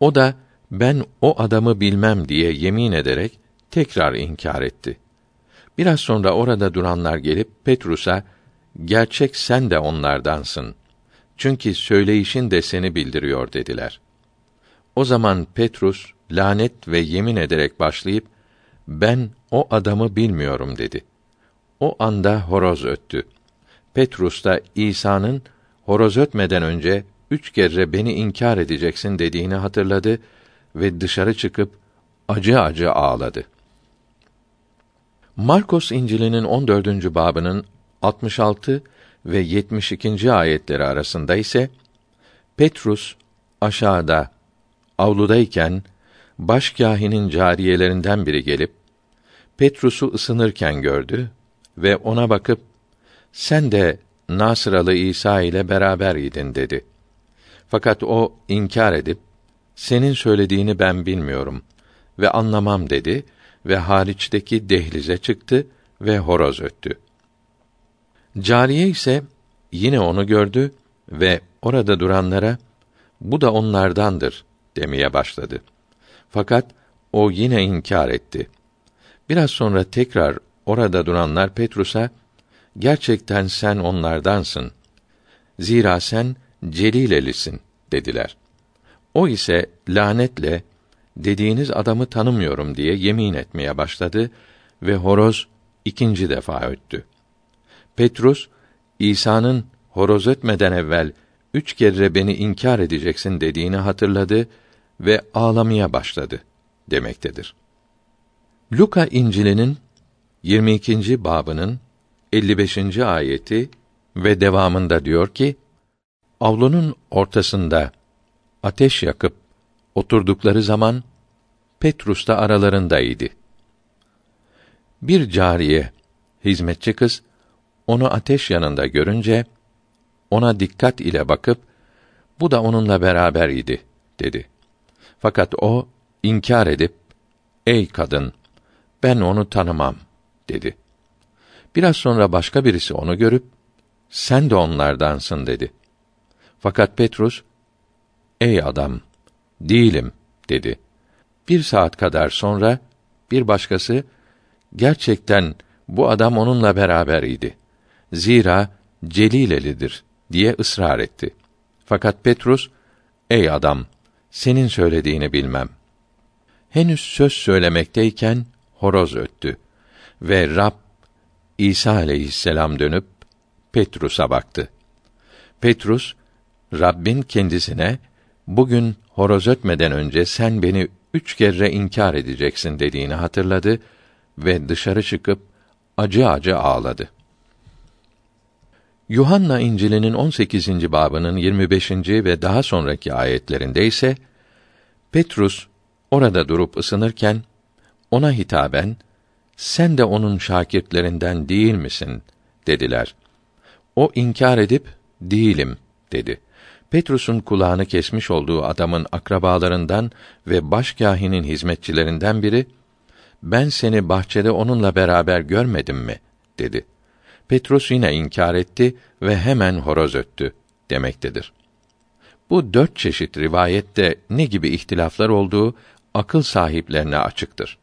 O da ben o adamı bilmem diye yemin ederek tekrar inkar etti. Biraz sonra orada duranlar gelip Petrus'a gerçek sen de onlardansın. Çünkü söyleyişin de seni bildiriyor dediler. O zaman Petrus lanet ve yemin ederek başlayıp ben o adamı bilmiyorum dedi. O anda horoz öttü. Petrus da İsa'nın horoz ötmeden önce üç kere beni inkar edeceksin dediğini hatırladı ve dışarı çıkıp acı acı ağladı. Markos İncil'inin 14. babının 66 ve 72. ayetleri arasında ise Petrus aşağıda avludayken başkâhinin cariyelerinden biri gelip Petrus'u ısınırken gördü ve ona bakıp sen de Nasıralı İsa ile beraber idin dedi. Fakat o inkar edip senin söylediğini ben bilmiyorum ve anlamam dedi ve hariçteki dehlize çıktı ve horoz öttü. Cariye ise yine onu gördü ve orada duranlara bu da onlardandır demeye başladı. Fakat o yine inkar etti. Biraz sonra tekrar orada duranlar Petrus'a gerçekten sen onlardansın. Zira sen Celilelisin dediler. O ise lanetle dediğiniz adamı tanımıyorum diye yemin etmeye başladı ve horoz ikinci defa öttü. Petrus İsa'nın horoz ötmeden evvel üç kere beni inkar edeceksin dediğini hatırladı ve ağlamaya başladı demektedir. Luka İncil'inin 22. babının 55. ayeti ve devamında diyor ki: Avlunun ortasında ateş yakıp oturdukları zaman Petrus da aralarındaydı. Bir cariye, hizmetçi kız onu ateş yanında görünce ona dikkat ile bakıp bu da onunla beraber idi dedi. Fakat o inkar edip ey kadın ben onu tanımam dedi. Biraz sonra başka birisi onu görüp sen de onlardansın dedi. Fakat Petrus ey adam değilim dedi. Bir saat kadar sonra bir başkası gerçekten bu adam onunla beraber idi. Zira Celilelidir diye ısrar etti. Fakat Petrus, ey adam, senin söylediğini bilmem. Henüz söz söylemekteyken horoz öttü ve Rab İsa aleyhisselam dönüp Petrus'a baktı. Petrus Rabbin kendisine bugün horoz ötmeden önce sen beni üç kere inkar edeceksin dediğini hatırladı ve dışarı çıkıp acı acı ağladı. Yuhanna İncil'inin 18. babının 25. ve daha sonraki ayetlerinde ise Petrus orada durup ısınırken ona hitaben sen de onun şakirtlerinden değil misin dediler. O inkar edip değilim dedi. Petrus'un kulağını kesmiş olduğu adamın akrabalarından ve başkâhinin hizmetçilerinden biri ben seni bahçede onunla beraber görmedim mi dedi. Petrus yine inkar etti ve hemen horoz öttü demektedir. Bu dört çeşit rivayette ne gibi ihtilaflar olduğu akıl sahiplerine açıktır.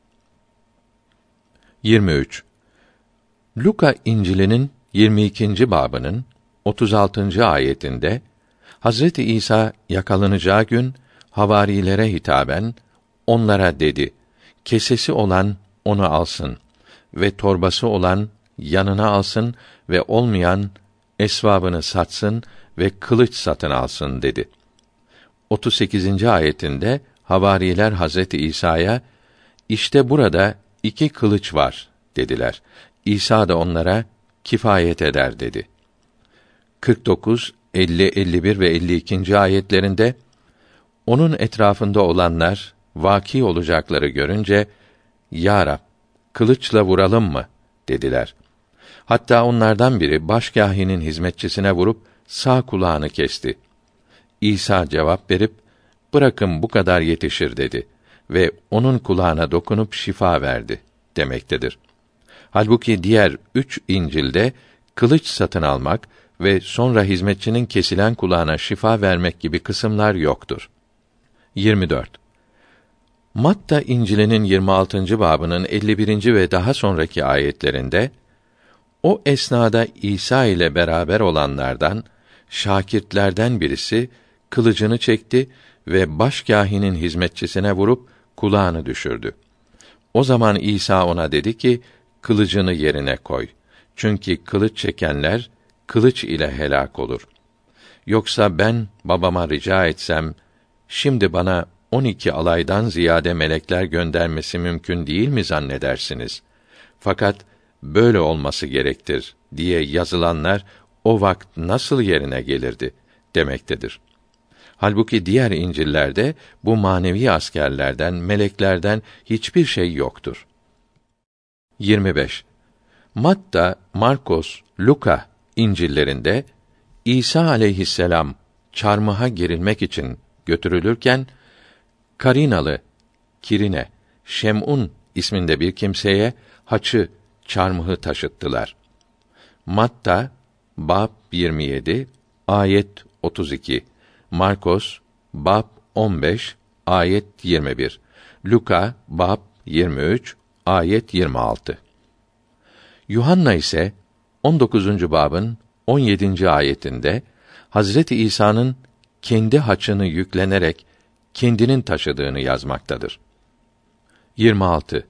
23. Luka İncil'inin 22. babının 36. ayetinde Hazreti İsa yakalanacağı gün havarilere hitaben onlara dedi: Kesesi olan onu alsın ve torbası olan yanına alsın ve olmayan esvabını satsın ve kılıç satın alsın dedi. 38. ayetinde havariler Hazreti İsa'ya işte burada iki kılıç var dediler. İsa da onlara kifayet eder dedi. 49, 50, 51 ve 52. ayetlerinde onun etrafında olanlar vaki olacakları görünce Ya Rab, kılıçla vuralım mı dediler. Hatta onlardan biri başkâhinin hizmetçisine vurup sağ kulağını kesti. İsa cevap verip bırakın bu kadar yetişir dedi ve onun kulağına dokunup şifa verdi demektedir. Halbuki diğer üç İncil'de kılıç satın almak ve sonra hizmetçinin kesilen kulağına şifa vermek gibi kısımlar yoktur. 24. Matta İncil'inin 26. babının 51. ve daha sonraki ayetlerinde o esnada İsa ile beraber olanlardan şakirtlerden birisi kılıcını çekti ve başkâhinin hizmetçisine vurup kulağını düşürdü. O zaman İsa ona dedi ki, kılıcını yerine koy. Çünkü kılıç çekenler kılıç ile helak olur. Yoksa ben babama rica etsem, şimdi bana on iki alaydan ziyade melekler göndermesi mümkün değil mi zannedersiniz? Fakat böyle olması gerektir diye yazılanlar o vakt nasıl yerine gelirdi demektedir. Halbuki diğer İncil'lerde bu manevi askerlerden, meleklerden hiçbir şey yoktur. 25. Matta, Markos, Luka İncil'lerinde İsa aleyhisselam çarmıha gerilmek için götürülürken Karinalı Kirine Şem'un isminde bir kimseye haçı çarmıhı taşıttılar. Matta bab 27 ayet 32 Markos bab 15 ayet 21 Luka bab 23 ayet 26 Yuhanna ise 19. babın 17. ayetinde Hazreti İsa'nın kendi haçını yüklenerek kendinin taşıdığını yazmaktadır. 26.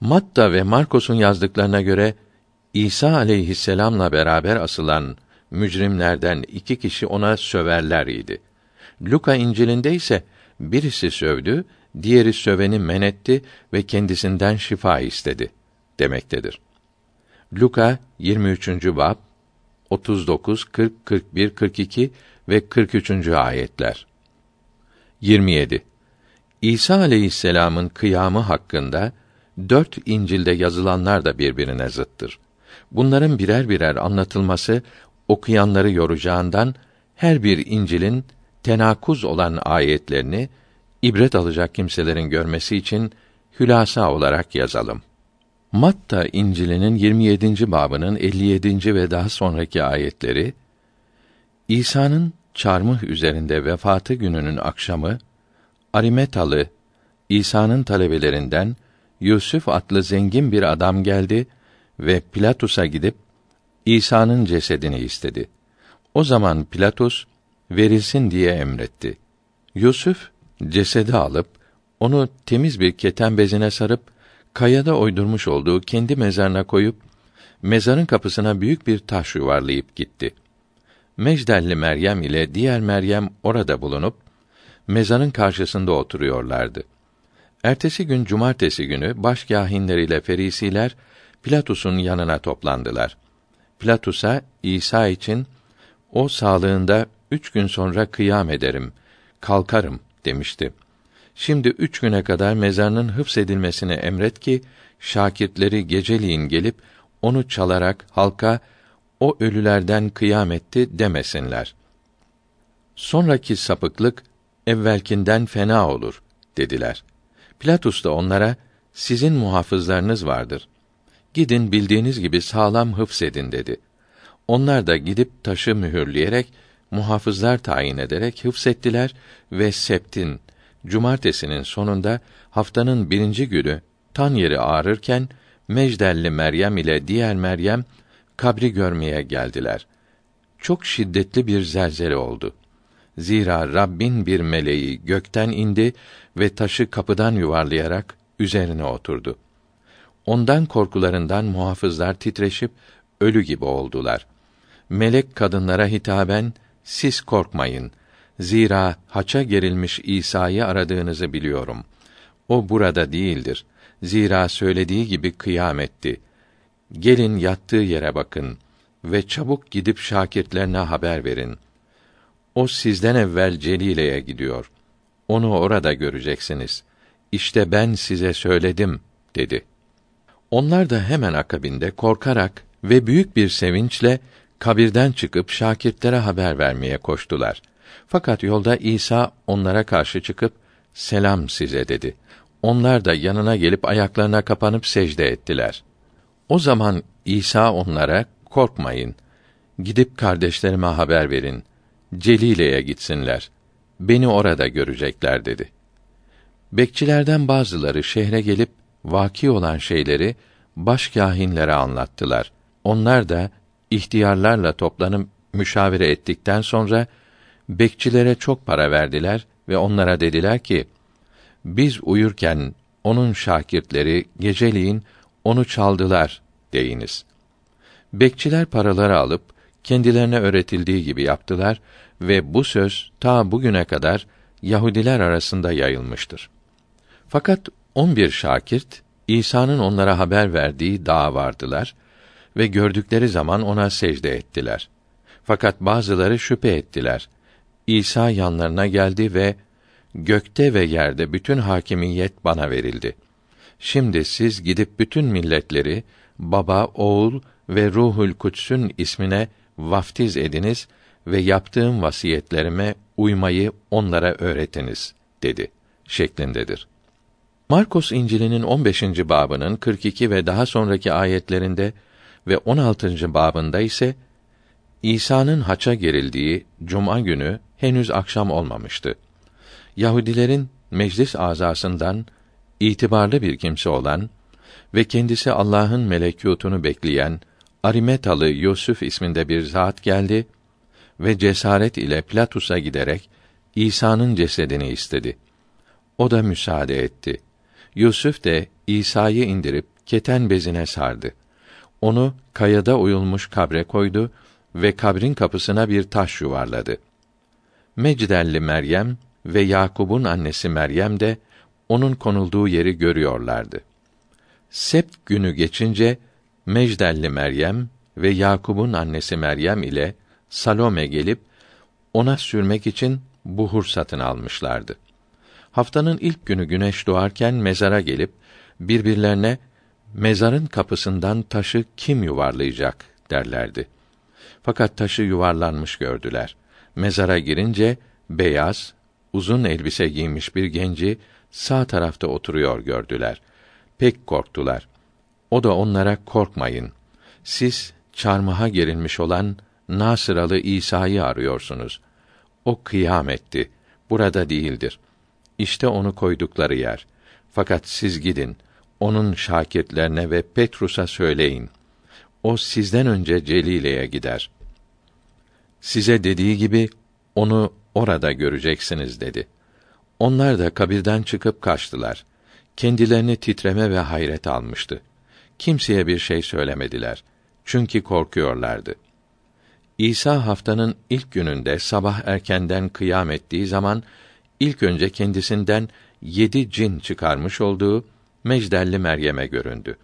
Matta ve Markos'un yazdıklarına göre İsa aleyhisselamla beraber asılan mücrimlerden iki kişi ona söverler idi. Luka İncil'inde ise birisi sövdü, diğeri söveni men etti ve kendisinden şifa istedi demektedir. Luka 23. bab 39, 40, 41, 42 ve 43. ayetler. 27. İsa aleyhisselamın kıyamı hakkında dört İncil'de yazılanlar da birbirine zıttır. Bunların birer birer anlatılması okuyanları yoracağından her bir İncil'in tenakuz olan ayetlerini ibret alacak kimselerin görmesi için hülasa olarak yazalım. Matta İncil'inin 27. babının 57. ve daha sonraki ayetleri İsa'nın çarmıh üzerinde vefatı gününün akşamı Arimetalı İsa'nın talebelerinden Yusuf adlı zengin bir adam geldi ve Pilatus'a gidip İsa'nın cesedini istedi. O zaman Pilatus verilsin diye emretti. Yusuf cesedi alıp onu temiz bir keten bezine sarıp kayada oydurmuş olduğu kendi mezarına koyup mezarın kapısına büyük bir taş yuvarlayıp gitti. Mecdelli Meryem ile diğer Meryem orada bulunup mezarın karşısında oturuyorlardı. Ertesi gün cumartesi günü başkâhinler ile ferisiler Pilatus'un yanına toplandılar. Pilatus'a İsa için o sağlığında üç gün sonra kıyam ederim, kalkarım demişti. Şimdi üç güne kadar mezarının hıfsedilmesini emret ki, şakirtleri geceliğin gelip, onu çalarak halka, o ölülerden kıyam etti demesinler. Sonraki sapıklık, evvelkinden fena olur, dediler. Pilatus da onlara, sizin muhafızlarınız vardır. Gidin bildiğiniz gibi sağlam hıfsedin dedi. Onlar da gidip taşı mühürleyerek, muhafızlar tayin ederek hıfsettiler ve septin, cumartesinin sonunda haftanın birinci günü tan yeri ağrırken Mecdelli Meryem ile diğer Meryem kabri görmeye geldiler. Çok şiddetli bir zelzele oldu. Zira Rabbin bir meleği gökten indi ve taşı kapıdan yuvarlayarak üzerine oturdu. Ondan korkularından muhafızlar titreşip ölü gibi oldular. Melek kadınlara hitaben siz korkmayın. Zira haça gerilmiş İsa'yı aradığınızı biliyorum. O burada değildir. Zira söylediği gibi kıyametti. Gelin yattığı yere bakın ve çabuk gidip şakirtlerine haber verin. O sizden evvel Celile'ye gidiyor. Onu orada göreceksiniz. İşte ben size söyledim dedi. Onlar da hemen akabinde korkarak ve büyük bir sevinçle kabirden çıkıp şakirtlere haber vermeye koştular. Fakat yolda İsa onlara karşı çıkıp selam size dedi. Onlar da yanına gelip ayaklarına kapanıp secde ettiler. O zaman İsa onlara korkmayın. Gidip kardeşlerime haber verin. Celile'ye gitsinler. Beni orada görecekler dedi. Bekçilerden bazıları şehre gelip vaki olan şeyleri baş kâhinlere anlattılar. Onlar da ihtiyarlarla toplanıp müşavere ettikten sonra bekçilere çok para verdiler ve onlara dediler ki: Biz uyurken onun şakirtleri geceliğin onu çaldılar deyiniz. Bekçiler paraları alıp kendilerine öğretildiği gibi yaptılar ve bu söz ta bugüne kadar Yahudiler arasında yayılmıştır. Fakat on bir şakirt İsa'nın onlara haber verdiği dağa vardılar ve gördükleri zaman ona secde ettiler. Fakat bazıları şüphe ettiler. İsa yanlarına geldi ve gökte ve yerde bütün hakimiyet bana verildi. Şimdi siz gidip bütün milletleri Baba, Oğul ve Ruhul Kuts'ün ismine vaftiz ediniz ve yaptığım vasiyetlerime uymayı onlara öğretiniz dedi şeklindedir. Markus İncil'inin 15. babının 42 ve daha sonraki ayetlerinde ve 16. babında ise İsa'nın haça gerildiği cuma günü henüz akşam olmamıştı. Yahudilerin meclis azasından itibarlı bir kimse olan ve kendisi Allah'ın melekûtunu bekleyen Arimetalı Yusuf isminde bir zat geldi ve cesaret ile Platus'a giderek İsa'nın cesedini istedi. O da müsaade etti. Yusuf de İsa'yı indirip keten bezine sardı. onu kayada oyulmuş kabre koydu ve kabrin kapısına bir taş yuvarladı. Mecdelli Meryem ve Yakub'un annesi Meryem de onun konulduğu yeri görüyorlardı. Sept günü geçince Mecdelli Meryem ve Yakub'un annesi Meryem ile Salome gelip ona sürmek için buhur satın almışlardı. Haftanın ilk günü güneş doğarken mezara gelip birbirlerine mezarın kapısından taşı kim yuvarlayacak derlerdi. Fakat taşı yuvarlanmış gördüler. Mezara girince beyaz, uzun elbise giymiş bir genci sağ tarafta oturuyor gördüler. Pek korktular. O da onlara korkmayın. Siz çarmıha gerilmiş olan Nasıralı İsa'yı arıyorsunuz. O kıyam etti. Burada değildir. İşte onu koydukları yer. Fakat siz gidin, onun şakirtlerine ve Petrus'a söyleyin. O sizden önce Celile'ye gider. Size dediği gibi onu orada göreceksiniz dedi. Onlar da kabirden çıkıp kaçtılar. Kendilerini titreme ve hayret almıştı. Kimseye bir şey söylemediler. Çünkü korkuyorlardı. İsa haftanın ilk gününde sabah erkenden kıyam ettiği zaman ilk önce kendisinden yedi cin çıkarmış olduğu Mecdelli Meryem'e göründü.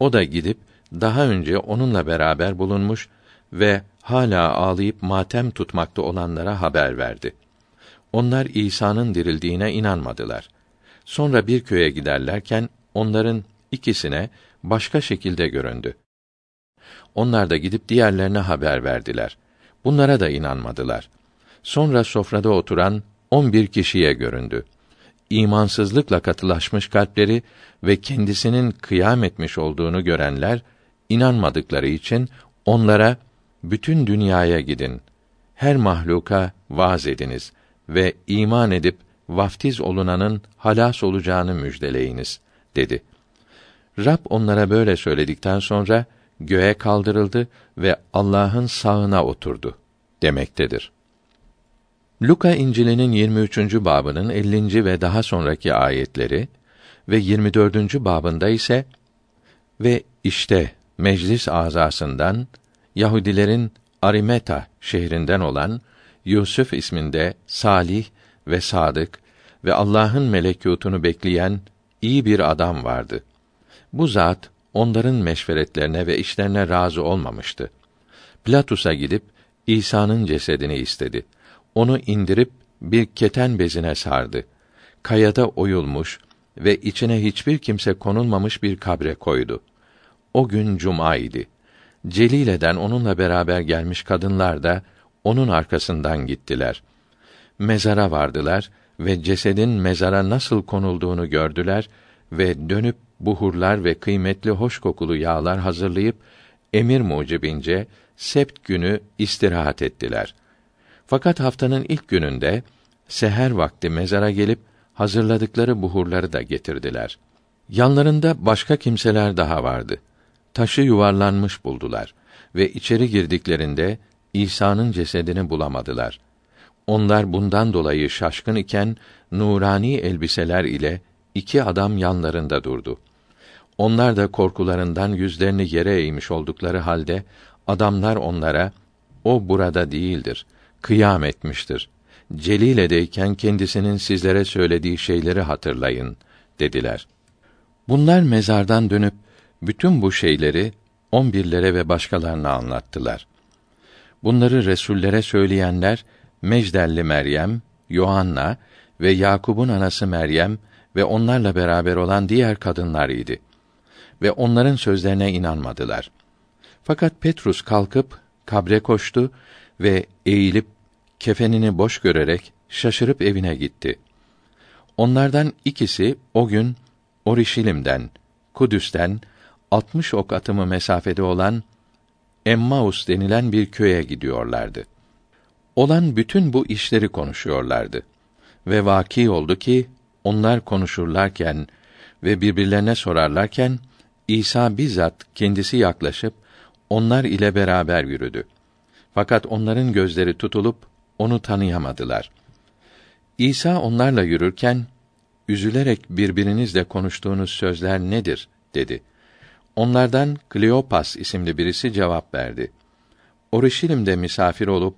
O da gidip daha önce onunla beraber bulunmuş ve hala ağlayıp matem tutmakta olanlara haber verdi. Onlar İsa'nın dirildiğine inanmadılar. Sonra bir köye giderlerken onların ikisine başka şekilde göründü. Onlar da gidip diğerlerine haber verdiler. Bunlara da inanmadılar. Sonra sofrada oturan on bir kişiye göründü. İmansızlıkla katılaşmış kalpleri ve kendisinin kıyam etmiş olduğunu görenler inanmadıkları için onlara bütün dünyaya gidin. Her mahluka vaaz ediniz ve iman edip vaftiz olunanın halas olacağını müjdeleyiniz dedi. Rab onlara böyle söyledikten sonra göğe kaldırıldı ve Allah'ın sağına oturdu demektedir. Luka İncil'inin 23. babının 50. ve daha sonraki ayetleri ve 24. babında ise ve işte meclis azasından Yahudilerin Arimeta şehrinden olan Yusuf isminde salih ve sadık ve Allah'ın melekûtunu bekleyen iyi bir adam vardı. Bu zat onların meşveretlerine ve işlerine razı olmamıştı. Platus'a gidip İsa'nın cesedini istedi. Onu indirip bir keten bezine sardı. Kayada oyulmuş ve içine hiçbir kimse konulmamış bir kabre koydu. O gün cuma idi. Celile'den onunla beraber gelmiş kadınlar da onun arkasından gittiler. Mezara vardılar ve cesedin mezara nasıl konulduğunu gördüler ve dönüp buhurlar ve kıymetli hoş kokulu yağlar hazırlayıp emir mucibince sept günü istirahat ettiler. Fakat haftanın ilk gününde seher vakti mezara gelip hazırladıkları buhurları da getirdiler. Yanlarında başka kimseler daha vardı. Taşı yuvarlanmış buldular ve içeri girdiklerinde İsa'nın cesedini bulamadılar. Onlar bundan dolayı şaşkın iken nurani elbiseler ile iki adam yanlarında durdu. Onlar da korkularından yüzlerini yere eğmiş oldukları halde adamlar onlara o burada değildir. Kıyam etmiştir. Celile'deyken kendisinin sizlere söylediği şeyleri hatırlayın dediler. Bunlar mezardan dönüp bütün bu şeyleri on birlere ve başkalarına anlattılar. Bunları resullere söyleyenler Mecdelli Meryem, Yohanna ve Yakub'un anası Meryem ve onlarla beraber olan diğer kadınlar idi. Ve onların sözlerine inanmadılar. Fakat Petrus kalkıp kabre koştu ve eğilip kefenini boş görerek şaşırıp evine gitti. Onlardan ikisi o gün Orişilim'den, Kudüs'ten 60 ok atımı mesafede olan Emmaus denilen bir köye gidiyorlardı. Olan bütün bu işleri konuşuyorlardı. Ve vaki oldu ki onlar konuşurlarken ve birbirlerine sorarlarken İsa bizzat kendisi yaklaşıp onlar ile beraber yürüdü. Fakat onların gözleri tutulup onu tanıyamadılar. İsa onlarla yürürken üzülerek birbirinizle konuştuğunuz sözler nedir dedi. Onlardan Kleopas isimli birisi cevap verdi. Orişilim'de misafir olup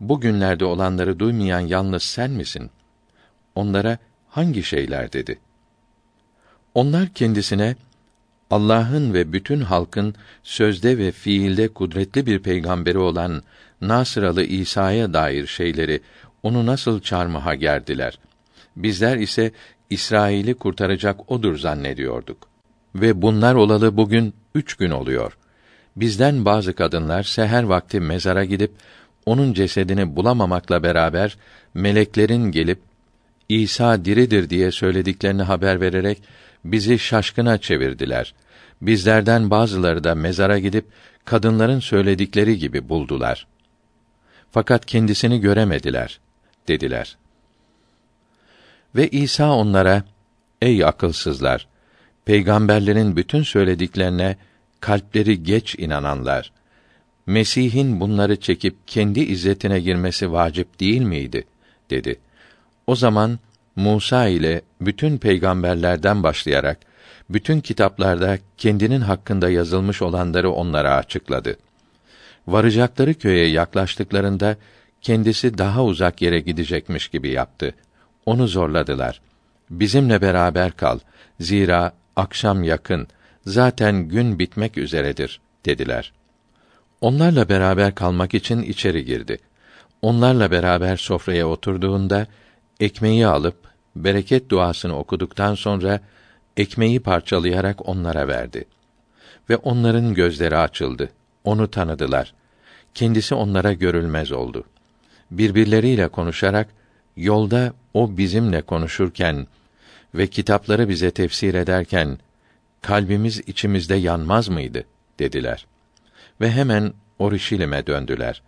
bugünlerde olanları duymayan yalnız sen misin? Onlara hangi şeyler dedi. Onlar kendisine Allah'ın ve bütün halkın sözde ve fiilde kudretli bir peygamberi olan Nasıralı İsa'ya dair şeyleri onu nasıl çarmıha gerdiler. Bizler ise İsrail'i kurtaracak odur zannediyorduk. Ve bunlar olalı bugün üç gün oluyor. Bizden bazı kadınlar seher vakti mezara gidip onun cesedini bulamamakla beraber meleklerin gelip İsa diridir diye söylediklerini haber vererek bizi şaşkına çevirdiler. Bizlerden bazıları da mezara gidip kadınların söyledikleri gibi buldular. Fakat kendisini göremediler dediler. Ve İsa onlara ey akılsızlar peygamberlerin bütün söylediklerine kalpleri geç inananlar Mesih'in bunları çekip kendi izzetine girmesi vacip değil miydi dedi. O zaman Musa ile bütün peygamberlerden başlayarak bütün kitaplarda kendinin hakkında yazılmış olanları onlara açıkladı. Varacakları köye yaklaştıklarında kendisi daha uzak yere gidecekmiş gibi yaptı. Onu zorladılar. Bizimle beraber kal. Zira akşam yakın. Zaten gün bitmek üzeredir dediler. Onlarla beraber kalmak için içeri girdi. Onlarla beraber sofraya oturduğunda ekmeği alıp bereket duasını okuduktan sonra ekmeği parçalayarak onlara verdi. Ve onların gözleri açıldı. Onu tanıdılar. Kendisi onlara görülmez oldu. Birbirleriyle konuşarak yolda o bizimle konuşurken ve kitapları bize tefsir ederken kalbimiz içimizde yanmaz mıydı dediler. Ve hemen Orişilim'e döndüler.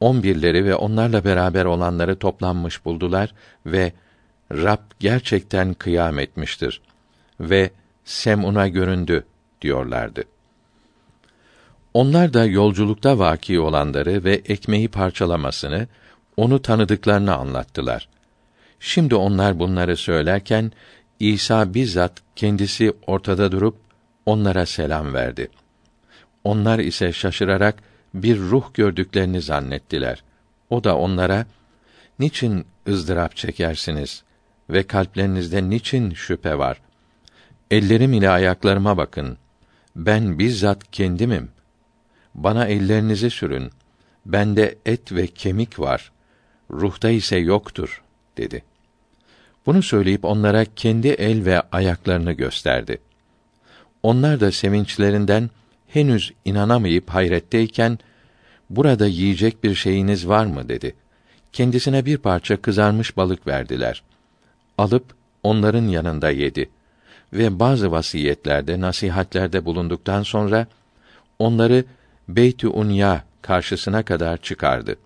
On birleri ve onlarla beraber olanları toplanmış buldular ve Rab gerçekten kıyam etmiştir ve Sem'una göründü diyorlardı. Onlar da yolculukta vaki olanları ve ekmeği parçalamasını, onu tanıdıklarını anlattılar. Şimdi onlar bunları söylerken İsa bizzat kendisi ortada durup onlara selam verdi. Onlar ise şaşırarak bir ruh gördüklerini zannettiler. O da onlara niçin ızdırap çekersiniz ve kalplerinizde niçin şüphe var? Ellerim ile ayaklarıma bakın. Ben bizzat kendimim. Bana ellerinizi sürün. Bende et ve kemik var. Ruhta ise yoktur, dedi. Bunu söyleyip onlara kendi el ve ayaklarını gösterdi. Onlar da sevinçlerinden henüz inanamayıp hayretteyken burada yiyecek bir şeyiniz var mı dedi. Kendisine bir parça kızarmış balık verdiler. Alıp onların yanında yedi ve bazı vasiyetlerde, nasihatlerde bulunduktan sonra onları Beytü Unya karşısına kadar çıkardı.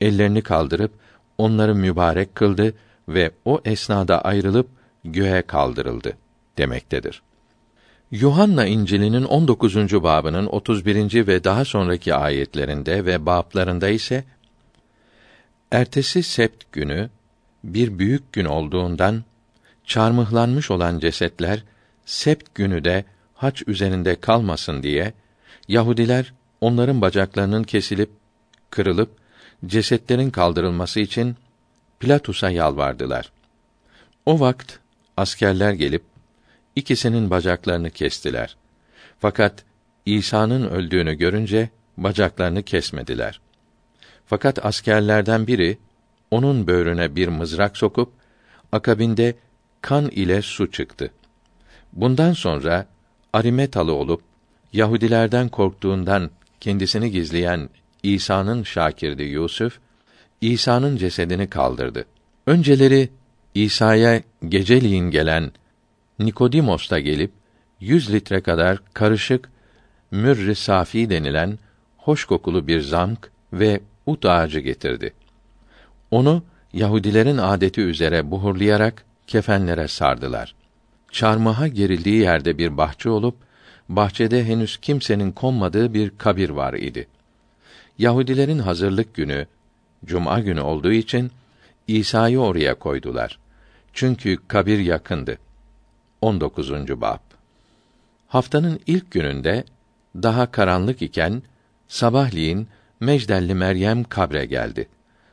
Ellerini kaldırıp onları mübarek kıldı ve o esnada ayrılıp göğe kaldırıldı demektedir. Yuhanna İncil'inin 19. babının 31. ve daha sonraki ayetlerinde ve bablarında ise ertesi sept günü bir büyük gün olduğundan çarmıhlanmış olan cesetler sept günü de haç üzerinde kalmasın diye Yahudiler onların bacaklarının kesilip kırılıp cesetlerin kaldırılması için Pilatus'a yalvardılar. O vakt askerler gelip ikisinin bacaklarını kestiler. Fakat İsa'nın öldüğünü görünce bacaklarını kesmediler. Fakat askerlerden biri onun böğrüne bir mızrak sokup akabinde kan ile su çıktı. Bundan sonra Arimetalı olup Yahudilerden korktuğundan kendisini gizleyen İsa'nın şakirdi Yusuf İsa'nın cesedini kaldırdı. Önceleri İsa'ya geceliğin gelen Nikodimos da gelip yüz litre kadar karışık mürr safi denilen hoş kokulu bir zamk ve ut ağacı getirdi. Onu Yahudilerin adeti üzere buhurlayarak kefenlere sardılar. Çarmıha gerildiği yerde bir bahçe olup bahçede henüz kimsenin konmadığı bir kabir var idi. Yahudilerin hazırlık günü cuma günü olduğu için İsa'yı oraya koydular. Çünkü kabir yakındı. 19. bab Haftanın ilk gününde daha karanlık iken sabahleyin Mecdelli Meryem kabre geldi.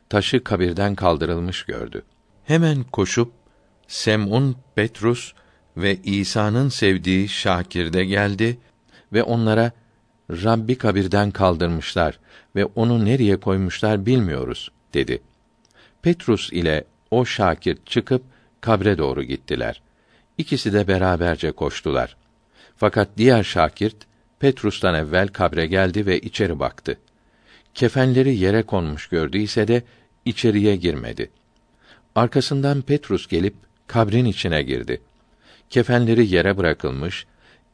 Taşı kabirden kaldırılmış gördü. Hemen koşup Sem'un Petrus ve İsa'nın sevdiği Şakir'de geldi ve onlara Rabbi kabirden kaldırmışlar ve onu nereye koymuşlar bilmiyoruz dedi. Petrus ile o Şakir çıkıp kabre doğru gittiler. İkisi de beraberce koştular. Fakat diğer Şakirt Petrus'tan evvel kabre geldi ve içeri baktı. Kefenleri yere konmuş gördüyse de içeriye girmedi. Arkasından Petrus gelip kabrin içine girdi. Kefenleri yere bırakılmış,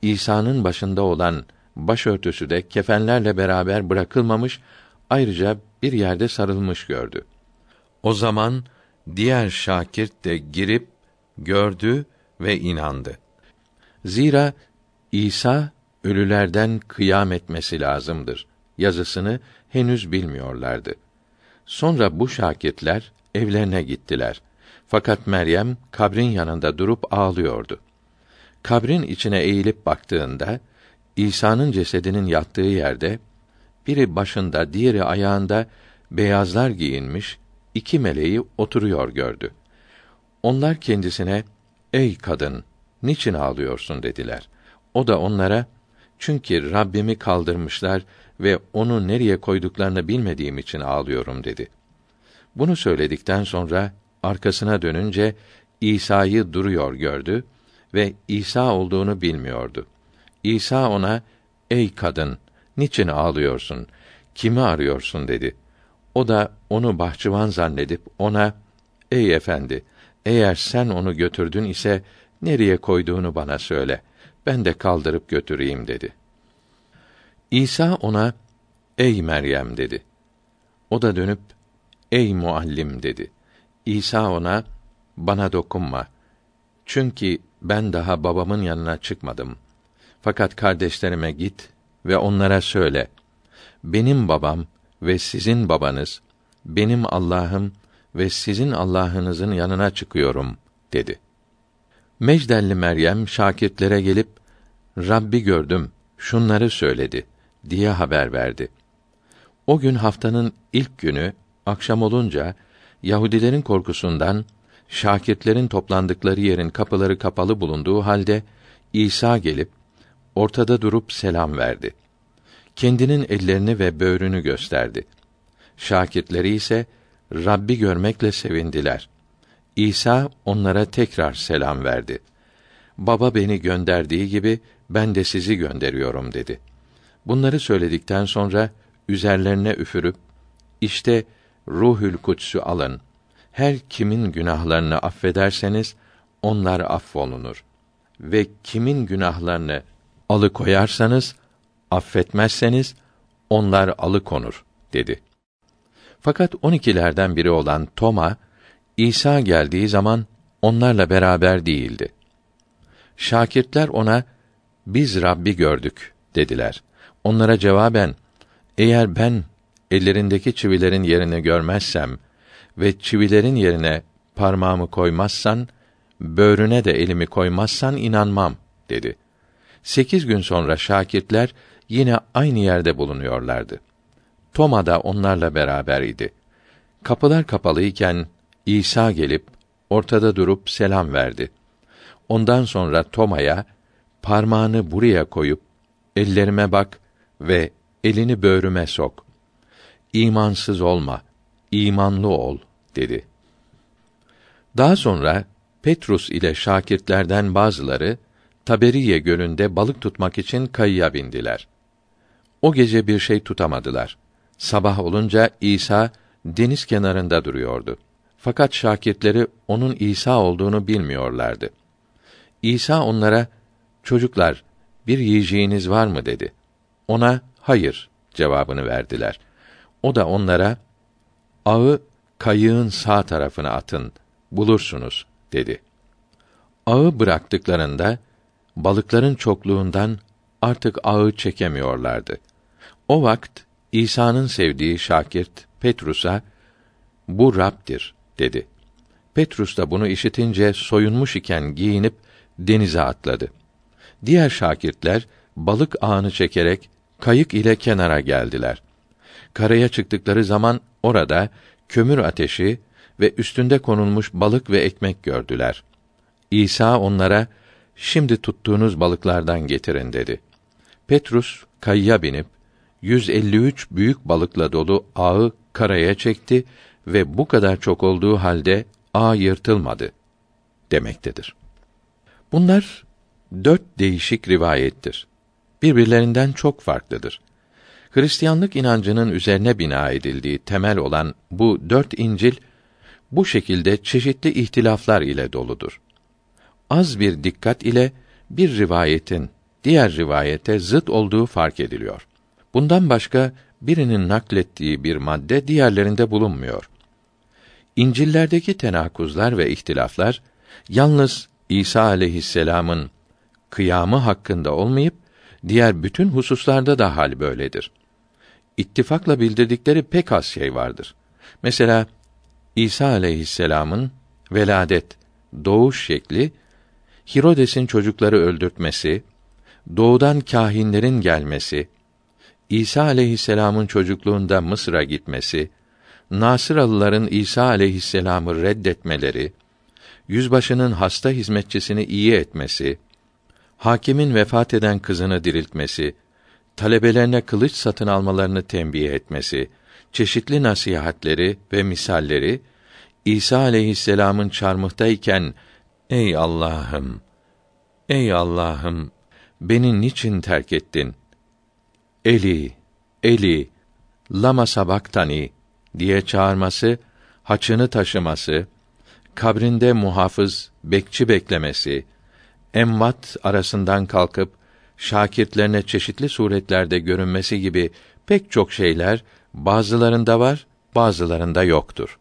İsa'nın başında olan başörtüsü de kefenlerle beraber bırakılmamış, ayrıca bir yerde sarılmış gördü. O zaman diğer şakirt de girip gördü ve inandı. Zira İsa ölülerden kıyam etmesi lazımdır yazısını henüz bilmiyorlardı. Sonra bu şakirtler evlerine gittiler. Fakat Meryem kabrin yanında durup ağlıyordu. Kabrin içine eğilip baktığında İsa'nın cesedinin yattığı yerde biri başında, diğeri ayağında beyazlar giyinmiş iki meleği oturuyor gördü. Onlar kendisine "Ey kadın, niçin ağlıyorsun?" dediler. O da onlara "Çünkü Rabbimi kaldırmışlar ve onu nereye koyduklarını bilmediğim için ağlıyorum." dedi. Bunu söyledikten sonra arkasına dönünce İsa'yı duruyor gördü ve İsa olduğunu bilmiyordu. İsa ona, ey kadın, niçin ağlıyorsun? Kimi arıyorsun dedi. O da onu bahçıvan zannedip ona, ey efendi, eğer sen onu götürdün ise nereye koyduğunu bana söyle. Ben de kaldırıp götüreyim dedi. İsa ona, ey Meryem dedi. O da dönüp, ey muallim dedi. İsa ona, bana dokunma. Çünkü ben daha babamın yanına çıkmadım. Fakat kardeşlerime git ve onlara söyle. Benim babam ve sizin babanız, benim Allah'ım ve sizin Allah'ınızın yanına çıkıyorum dedi. Mecdelli Meryem şakirtlere gelip Rabbi gördüm, şunları söyledi diye haber verdi. O gün haftanın ilk günü akşam olunca Yahudilerin korkusundan şakirtlerin toplandıkları yerin kapıları kapalı bulunduğu halde İsa gelip ortada durup selam verdi. Kendinin ellerini ve böğrünü gösterdi. Şakirtleri ise Rabbi görmekle sevindiler. İsa onlara tekrar selam verdi. Baba beni gönderdiği gibi ben de sizi gönderiyorum dedi. Bunları söyledikten sonra üzerlerine üfürüp işte Ruhül Kudsü alın. Her kimin günahlarını affederseniz onlar affolunur ve kimin günahlarını alıkoyarsanız, affetmezseniz onlar alıkonur dedi. Fakat on ikilerden biri olan Toma, İsa geldiği zaman onlarla beraber değildi. Şakirtler ona, biz Rabbi gördük dediler. Onlara cevaben, eğer ben ellerindeki çivilerin yerini görmezsem ve çivilerin yerine parmağımı koymazsan, böğrüne de elimi koymazsan inanmam dedi. Sekiz gün sonra şakirtler yine aynı yerde bulunuyorlardı. Toma da onlarla beraber idi. Kapılar kapalıyken İsa gelip ortada durup selam verdi. Ondan sonra Toma'ya parmağını buraya koyup ellerime bak ve elini böğrüme sok. İmansız olma, imanlı ol dedi. Daha sonra Petrus ile şakirtlerden bazıları Taberiye gölünde balık tutmak için kayıya bindiler. O gece bir şey tutamadılar. Sabah olunca İsa deniz kenarında duruyordu. Fakat şakirtleri onun İsa olduğunu bilmiyorlardı. İsa onlara, çocuklar, bir yiyeceğiniz var mı dedi. Ona, hayır cevabını verdiler. O da onlara, ağı kayığın sağ tarafına atın, bulursunuz dedi. Ağı bıraktıklarında, balıkların çokluğundan artık ağı çekemiyorlardı. O vakt İsa'nın sevdiği şakirt Petrus'a bu Rab'dir dedi. Petrus da bunu işitince soyunmuş iken giyinip denize atladı. Diğer şakirtler balık ağını çekerek kayık ile kenara geldiler. Karaya çıktıkları zaman orada kömür ateşi ve üstünde konulmuş balık ve ekmek gördüler. İsa onlara şimdi tuttuğunuz balıklardan getirin dedi. Petrus kayıya binip 153 büyük balıkla dolu ağı karaya çekti ve bu kadar çok olduğu halde ağ yırtılmadı demektedir. Bunlar dört değişik rivayettir. Birbirlerinden çok farklıdır. Hristiyanlık inancının üzerine bina edildiği temel olan bu dört İncil bu şekilde çeşitli ihtilaflar ile doludur. Az bir dikkat ile bir rivayetin diğer rivayete zıt olduğu fark ediliyor. Bundan başka birinin naklettiği bir madde diğerlerinde bulunmuyor. İncillerdeki tenakuzlar ve ihtilaflar yalnız İsa aleyhisselam'ın kıyamı hakkında olmayıp diğer bütün hususlarda da hal böyledir. İttifakla bildirdikleri pek az şey vardır. Mesela İsa aleyhisselam'ın veladet, doğuş şekli, Hirodes'in çocukları öldürtmesi, doğudan kâhinlerin gelmesi, İsa aleyhisselam'ın çocukluğunda Mısır'a gitmesi, Nasıralıların İsa aleyhisselam'ı reddetmeleri, yüzbaşının hasta hizmetçisini iyi etmesi, hakimin vefat eden kızını diriltmesi, talebelerine kılıç satın almalarını tembih etmesi, çeşitli nasihatleri ve misalleri İsa aleyhisselam'ın çarmıhtayken ey Allah'ım ey Allah'ım beni niçin terk ettin? Eli Eli lama sabaktani diye çağırması, haçını taşıması, kabrinde muhafız, bekçi beklemesi, emvat arasından kalkıp şakirtlerine çeşitli suretlerde görünmesi gibi pek çok şeyler bazılarında var, bazılarında yoktur.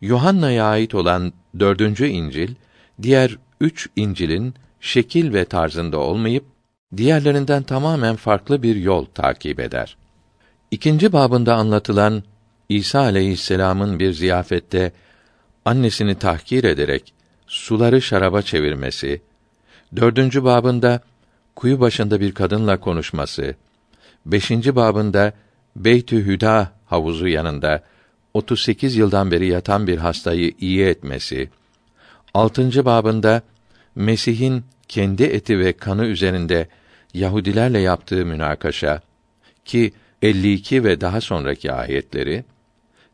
Yuhanna'ya ait olan dördüncü İncil, diğer üç İncil'in şekil ve tarzında olmayıp, diğerlerinden tamamen farklı bir yol takip eder. İkinci babında anlatılan İsa aleyhisselam'ın bir ziyafette annesini tahkir ederek suları şaraba çevirmesi, dördüncü babında kuyu başında bir kadınla konuşması, beşinci babında Beytü Hüda havuzu yanında 38 yıldan beri yatan bir hastayı iyi etmesi, altıncı babında Mesih'in kendi eti ve kanı üzerinde Yahudilerle yaptığı münakaşa ki 52 ve daha sonraki ayetleri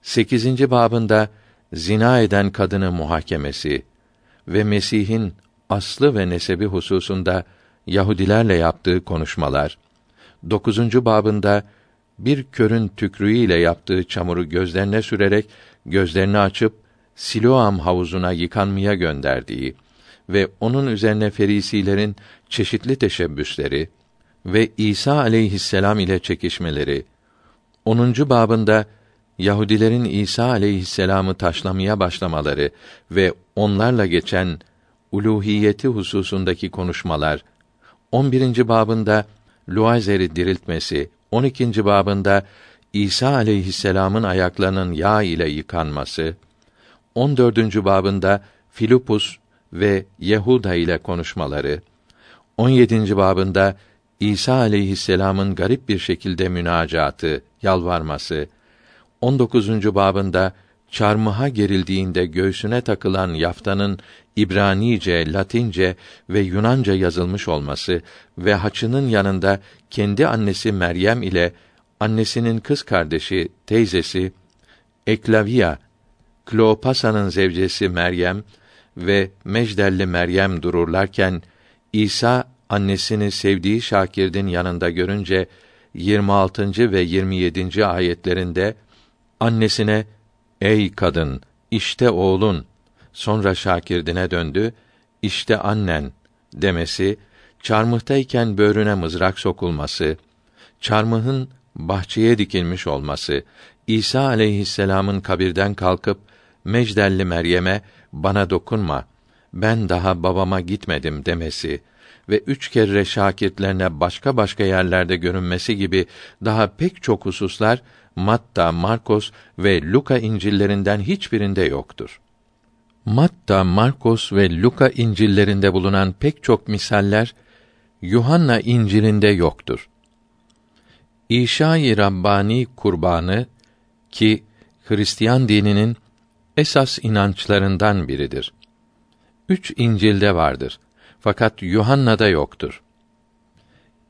8. babında zina eden kadını muhakemesi ve Mesih'in aslı ve nesebi hususunda Yahudilerle yaptığı konuşmalar, 9. babında bir körün tükrüğüyle yaptığı çamuru gözlerine sürerek gözlerini açıp Siloam havuzuna yıkanmaya gönderdiği ve onun üzerine ferisilerin çeşitli teşebbüsleri ve İsa aleyhisselam ile çekişmeleri 10. babında Yahudilerin İsa aleyhisselamı taşlamaya başlamaları ve onlarla geçen uluhiyeti hususundaki konuşmalar 11. babında Luazer'i diriltmesi, 12. babında İsa aleyhisselam'ın ayaklarının yağ ile yıkanması, 14. babında Filipus ve Yehuda ile konuşmaları, 17. babında İsa aleyhisselam'ın garip bir şekilde münacatı, yalvarması, 19. babında çarmıha gerildiğinde göğsüne takılan yaftanın İbranice, Latince ve Yunanca yazılmış olması ve haçının yanında kendi annesi Meryem ile annesinin kız kardeşi, teyzesi Eklavia, Kleopasa'nın zevcesi Meryem ve Mecdelli Meryem dururlarken İsa annesini sevdiği şakirdin yanında görünce 26. ve 27. ayetlerinde annesine ey kadın işte oğlun sonra şakirdine döndü işte annen demesi çarmıhtayken böğrüne mızrak sokulması çarmıhın bahçeye dikilmiş olması İsa aleyhisselam'ın kabirden kalkıp Mecdelli Meryem'e bana dokunma ben daha babama gitmedim demesi ve üç kere şakirtlerine başka başka yerlerde görünmesi gibi daha pek çok hususlar Matta, Markos ve Luka İncillerinden hiçbirinde yoktur. Matta, Markos ve Luka İncillerinde bulunan pek çok misaller Yuhanna İncil'inde yoktur. İşa-i Rabbani kurbanı ki Hristiyan dininin esas inançlarından biridir. Üç İncil'de vardır. Fakat Yuhanna'da yoktur.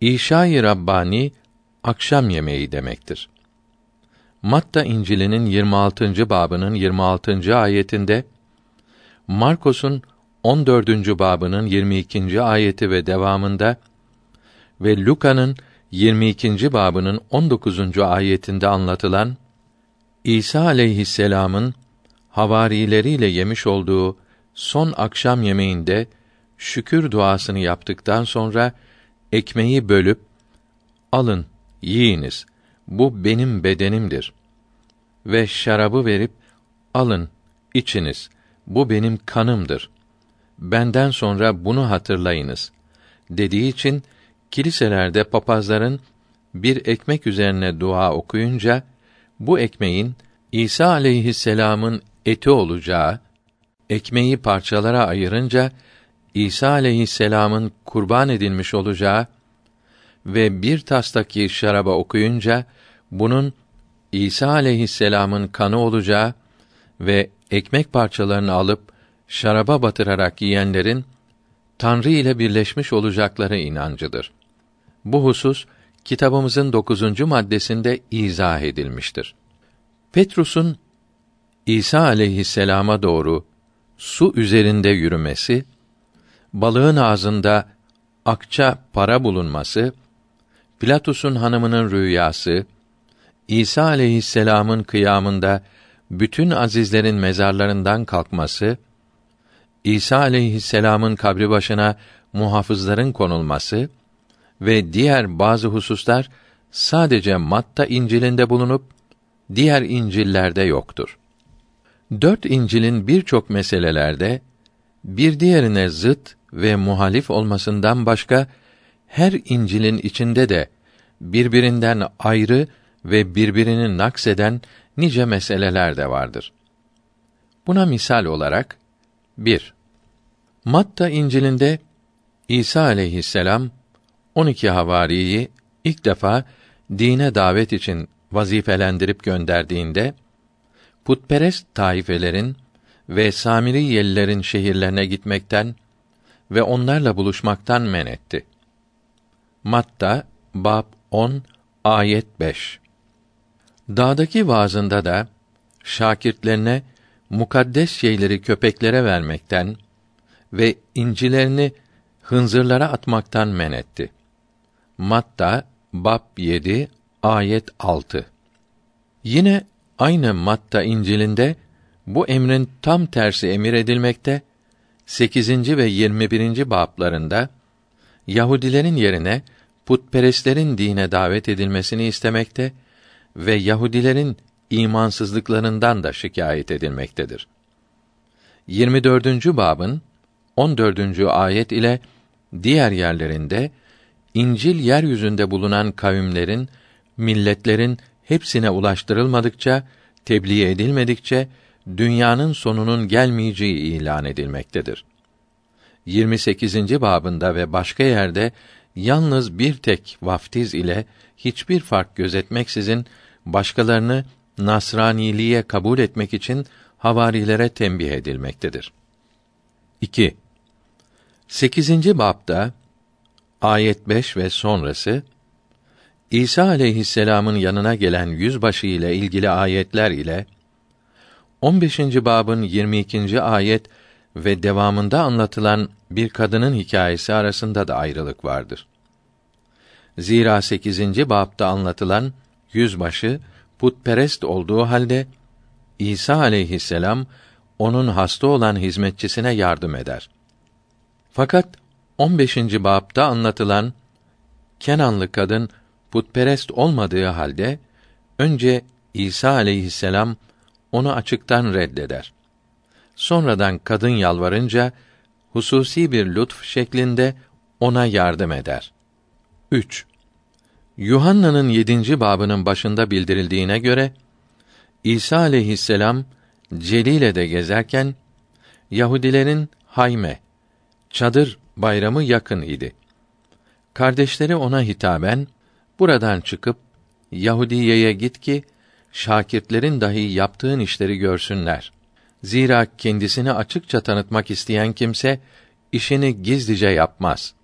İşa-i Rabbani akşam yemeği demektir. Matta İncil'inin 26. babının 26. ayetinde Markos'un 14. babının 22. ayeti ve devamında ve Luka'nın 22. babının 19. ayetinde anlatılan İsa aleyhisselam'ın havarileriyle yemiş olduğu son akşam yemeğinde şükür duasını yaptıktan sonra ekmeği bölüp alın yiyiniz. Bu benim bedenimdir. ve şarabı verip alın içiniz. Bu benim kanımdır. Benden sonra bunu hatırlayınız. dediği için kiliselerde papazların bir ekmek üzerine dua okuyunca bu ekmeğin İsa aleyhisselam'ın eti olacağı, ekmeği parçalara ayırınca İsa aleyhisselam'ın kurban edilmiş olacağı ve bir tastaki şaraba okuyunca bunun İsa aleyhisselam'ın kanı olacağı ve ekmek parçalarını alıp şaraba batırarak yiyenlerin Tanrı ile birleşmiş olacakları inancıdır. Bu husus kitabımızın dokuzuncu maddesinde izah edilmiştir. Petrus'un İsa aleyhisselama doğru su üzerinde yürümesi, balığın ağzında akça para bulunması, Pilatus'un hanımının rüyası, İsa aleyhisselamın kıyamında bütün azizlerin mezarlarından kalkması, İsa aleyhisselamın kabri başına muhafızların konulması ve diğer bazı hususlar sadece Matta İncil'inde bulunup diğer İncil'lerde yoktur. Dört İncil'in birçok meselelerde bir diğerine zıt ve muhalif olmasından başka her İncil'in içinde de birbirinden ayrı ve birbirini nakseden nice meseleler de vardır. Buna misal olarak 1. Matta İncil'inde İsa aleyhisselam 12 havariyi ilk defa dine davet için vazifelendirip gönderdiğinde putperest taifelerin ve Samiriyelilerin şehirlerine gitmekten ve onlarla buluşmaktan men etti. Matta bab 10 ayet 5. Dağdaki vaazında da şakirtlerine mukaddes şeyleri köpeklere vermekten ve incilerini hınzırlara atmaktan men etti. Matta bab 7 ayet 6. Yine aynı Matta İncil'inde bu emrin tam tersi emir edilmekte. 8. ve 21. bablarında Yahudilerin yerine putperestlerin dine davet edilmesini istemekte ve Yahudilerin imansızlıklarından da şikayet edilmektedir. 24. babın 14. ayet ile diğer yerlerinde İncil yeryüzünde bulunan kavimlerin, milletlerin hepsine ulaştırılmadıkça, tebliğ edilmedikçe dünyanın sonunun gelmeyeceği ilan edilmektedir. 28. babında ve başka yerde yalnız bir tek vaftiz ile hiçbir fark gözetmeksizin başkalarını Nasraniliğe kabul etmek için havarilere tembih edilmektedir. 2. 8. babda ayet 5 ve sonrası İsa aleyhisselam'ın yanına gelen yüzbaşı ile ilgili ayetler ile 15. babın 22. ayet ve devamında anlatılan bir kadının hikayesi arasında da ayrılık vardır. Zira 8. babda anlatılan yüzbaşı putperest olduğu halde İsa aleyhisselam onun hasta olan hizmetçisine yardım eder. Fakat 15. babda anlatılan Kenanlı kadın putperest olmadığı halde önce İsa aleyhisselam onu açıktan reddeder. Sonradan kadın yalvarınca hususi bir lütf şeklinde ona yardım eder. 3. Yuhanna'nın yedinci babının başında bildirildiğine göre İsa aleyhisselam Celile'de gezerken Yahudilerin hayme çadır bayramı yakın idi. Kardeşleri ona hitaben buradan çıkıp Yahudiye'ye git ki şakirtlerin dahi yaptığın işleri görsünler. Zira kendisini açıkça tanıtmak isteyen kimse işini gizlice yapmaz.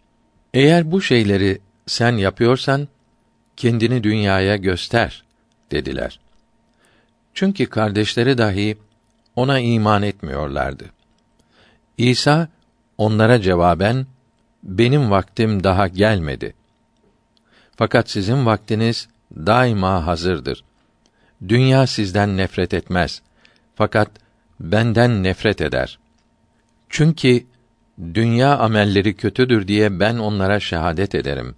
Eğer bu şeyleri sen yapıyorsan kendini dünyaya göster dediler. Çünkü kardeşleri dahi ona iman etmiyorlardı. İsa onlara cevaben benim vaktim daha gelmedi. Fakat sizin vaktiniz daima hazırdır. Dünya sizden nefret etmez. Fakat benden nefret eder. Çünkü dünya amelleri kötüdür diye ben onlara şehadet ederim.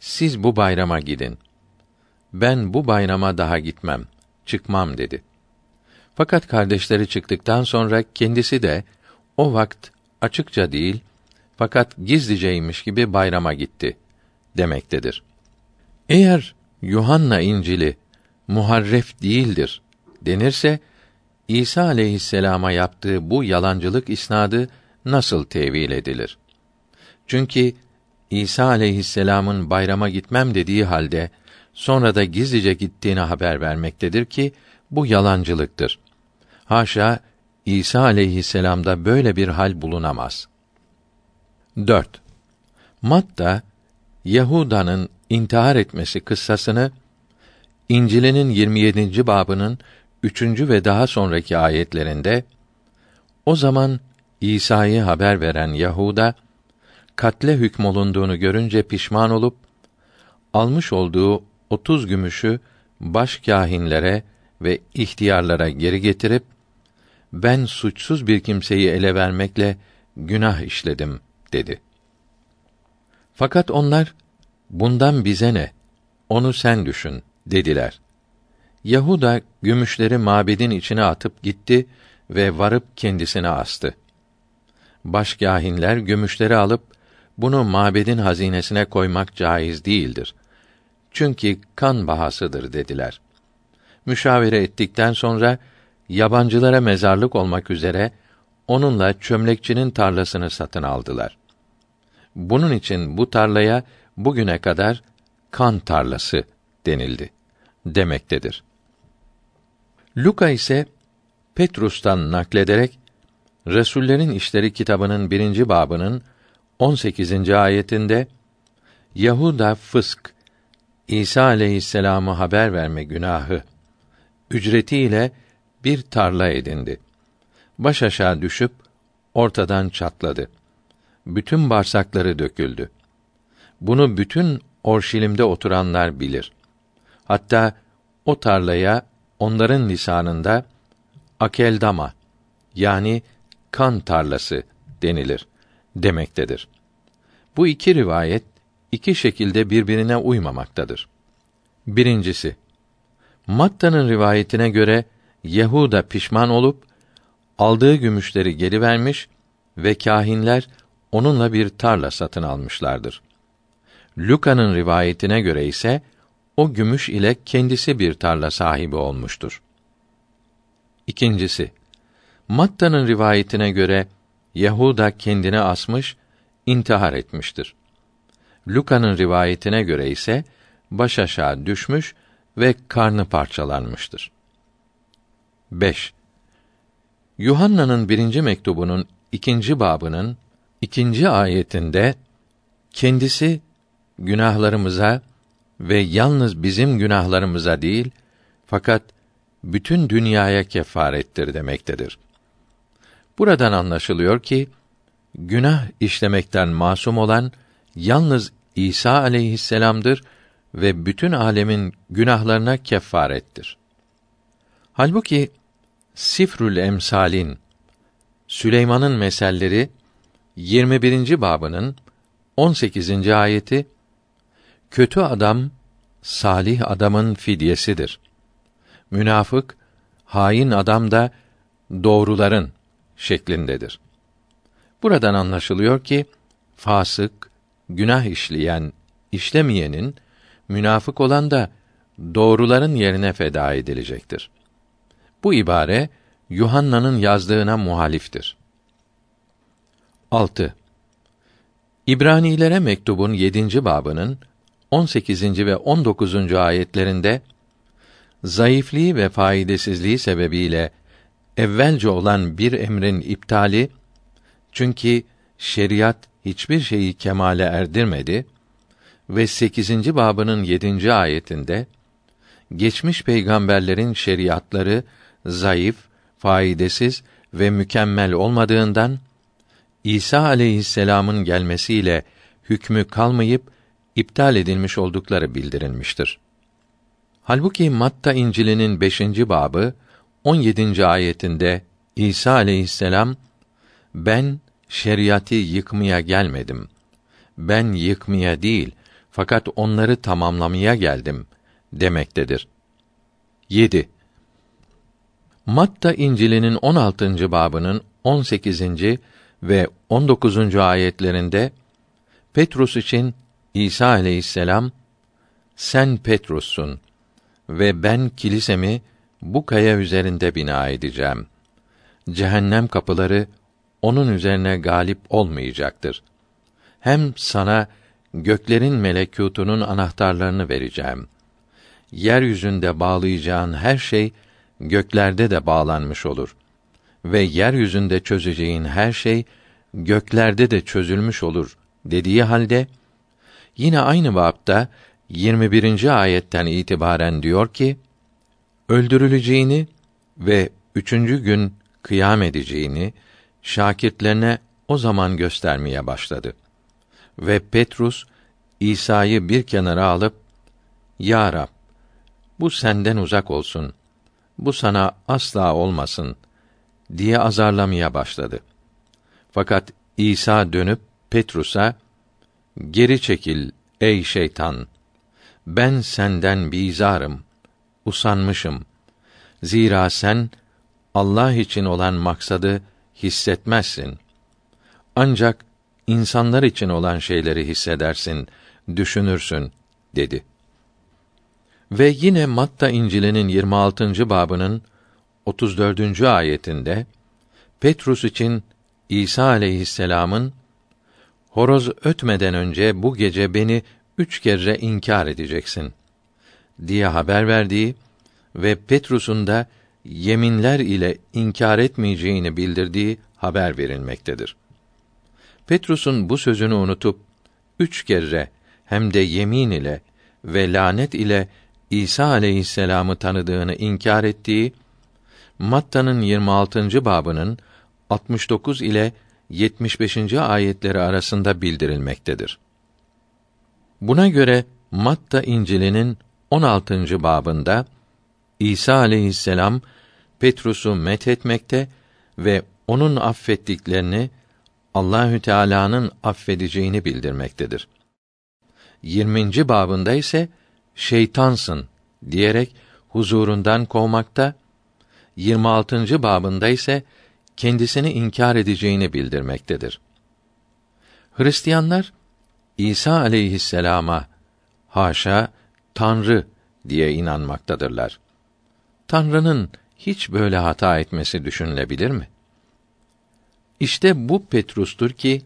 Siz bu bayrama gidin. Ben bu bayrama daha gitmem, çıkmam dedi. Fakat kardeşleri çıktıktan sonra kendisi de o vakt açıkça değil fakat gizliceymiş gibi bayrama gitti demektedir. Eğer Yuhanna İncili muharref değildir denirse İsa aleyhisselama yaptığı bu yalancılık isnadı nasıl tevil edilir? Çünkü İsa aleyhisselamın bayrama gitmem dediği halde sonra da gizlice gittiğini haber vermektedir ki bu yalancılıktır. Haşa İsa aleyhisselamda böyle bir hal bulunamaz. 4. Matta Yahuda'nın intihar etmesi kıssasını İncil'in 27. babının 3. ve daha sonraki ayetlerinde o zaman İsa'yı haber veren Yahuda katle hükmolunduğunu görünce pişman olup almış olduğu otuz gümüşü baş kâhinlere ve ihtiyarlara geri getirip ben suçsuz bir kimseyi ele vermekle günah işledim dedi. Fakat onlar bundan bize ne? Onu sen düşün dediler. Yahuda gümüşleri mabedin içine atıp gitti ve varıp kendisine astı. Başkâhinler gümüşleri alıp bunu mabedin hazinesine koymak caiz değildir. Çünkü kan bahasıdır dediler. Müşavere ettikten sonra yabancılara mezarlık olmak üzere onunla çömlekçinin tarlasını satın aldılar. Bunun için bu tarlaya bugüne kadar kan tarlası denildi demektedir. Luka ise Petrus'tan naklederek Resullerin İşleri kitabının birinci babının 18. ayetinde Yahuda fısk İsa aleyhisselamı haber verme günahı ücretiyle bir tarla edindi. Baş aşağı düşüp ortadan çatladı. Bütün bağırsakları döküldü. Bunu bütün Orşilim'de oturanlar bilir. Hatta o tarlaya onların lisanında akeldama yani kan tarlası denilir demektedir. Bu iki rivayet iki şekilde birbirine uymamaktadır. Birincisi, Matta'nın rivayetine göre Yehuda pişman olup aldığı gümüşleri geri vermiş ve kâhinler onunla bir tarla satın almışlardır. Luka'nın rivayetine göre ise o gümüş ile kendisi bir tarla sahibi olmuştur. İkincisi, Matta'nın rivayetine göre Yahuda kendini asmış, intihar etmiştir. Luka'nın rivayetine göre ise baş aşağı düşmüş ve karnı parçalanmıştır. 5. Yuhanna'nın birinci mektubunun ikinci babının ikinci ayetinde kendisi günahlarımıza ve yalnız bizim günahlarımıza değil fakat bütün dünyaya kefarettir demektedir. Buradan anlaşılıyor ki günah işlemekten masum olan yalnız İsa aleyhisselam'dır ve bütün alemin günahlarına kefarettir. Halbuki Sifrül Emsalin Süleyman'ın meselleri 21. babının 18. ayeti kötü adam salih adamın fidyesidir. Münafık hain adam da doğruların şeklindedir. Buradan anlaşılıyor ki fasık, günah işleyen, işlemeyenin münafık olan da doğruların yerine feda edilecektir. Bu ibare Yuhanna'nın yazdığına muhaliftir. 6. İbranilere mektubun 7. babının 18. ve 19. ayetlerinde zayıflığı ve faydasızlığı sebebiyle evvelce olan bir emrin iptali çünkü şeriat hiçbir şeyi kemale erdirmedi ve 8. babının 7. ayetinde geçmiş peygamberlerin şeriatları zayıf, faydasız ve mükemmel olmadığından İsa aleyhisselam'ın gelmesiyle hükmü kalmayıp iptal edilmiş oldukları bildirilmiştir. Halbuki Matta İncil'inin 5. babı 17. ayetinde İsa aleyhisselam ben şeriatı yıkmaya gelmedim. Ben yıkmaya değil fakat onları tamamlamaya geldim demektedir. 7. Matta İncil'inin 16. babının 18. ve 19. ayetlerinde Petrus için İsa aleyhisselam sen Petrus'sun ve ben kilisemi bu kaya üzerinde bina edeceğim. Cehennem kapıları onun üzerine galip olmayacaktır. Hem sana göklerin melekûtunun anahtarlarını vereceğim. Yeryüzünde bağlayacağın her şey göklerde de bağlanmış olur ve yeryüzünde çözeceğin her şey göklerde de çözülmüş olur dediği halde yine aynı vapta 21. ayetten itibaren diyor ki öldürüleceğini ve üçüncü gün kıyam edeceğini şakirtlerine o zaman göstermeye başladı. Ve Petrus İsa'yı bir kenara alıp Ya Rab bu senden uzak olsun. Bu sana asla olmasın diye azarlamaya başladı. Fakat İsa dönüp Petrus'a geri çekil ey şeytan. Ben senden bizarım, usanmışım. Zira sen Allah için olan maksadı hissetmezsin. Ancak insanlar için olan şeyleri hissedersin, düşünürsün dedi. Ve yine Matta İncil'inin 26. babının 34. ayetinde Petrus için İsa aleyhisselam'ın horoz ötmeden önce bu gece beni üç kere inkar edeceksin diye haber verdiği ve Petrus'un da yeminler ile inkar etmeyeceğini bildirdiği haber verilmektedir. Petrus'un bu sözünü unutup üç kere hem de yemin ile ve lanet ile İsa aleyhisselam'ı tanıdığını inkar ettiği Matta'nın 26. babının 69 ile 75. ayetleri arasında bildirilmektedir. Buna göre Matta İncil'inin 16. babında İsa aleyhisselam Petrus'u met etmekte ve onun affettiklerini Allahü Teala'nın affedeceğini bildirmektedir. 20. babında ise şeytansın diyerek huzurundan kovmakta, 26. babında ise kendisini inkar edeceğini bildirmektedir. Hristiyanlar İsa aleyhisselama haşa Tanrı diye inanmaktadırlar. Tanrı'nın hiç böyle hata etmesi düşünülebilir mi? İşte bu Petrus'tur ki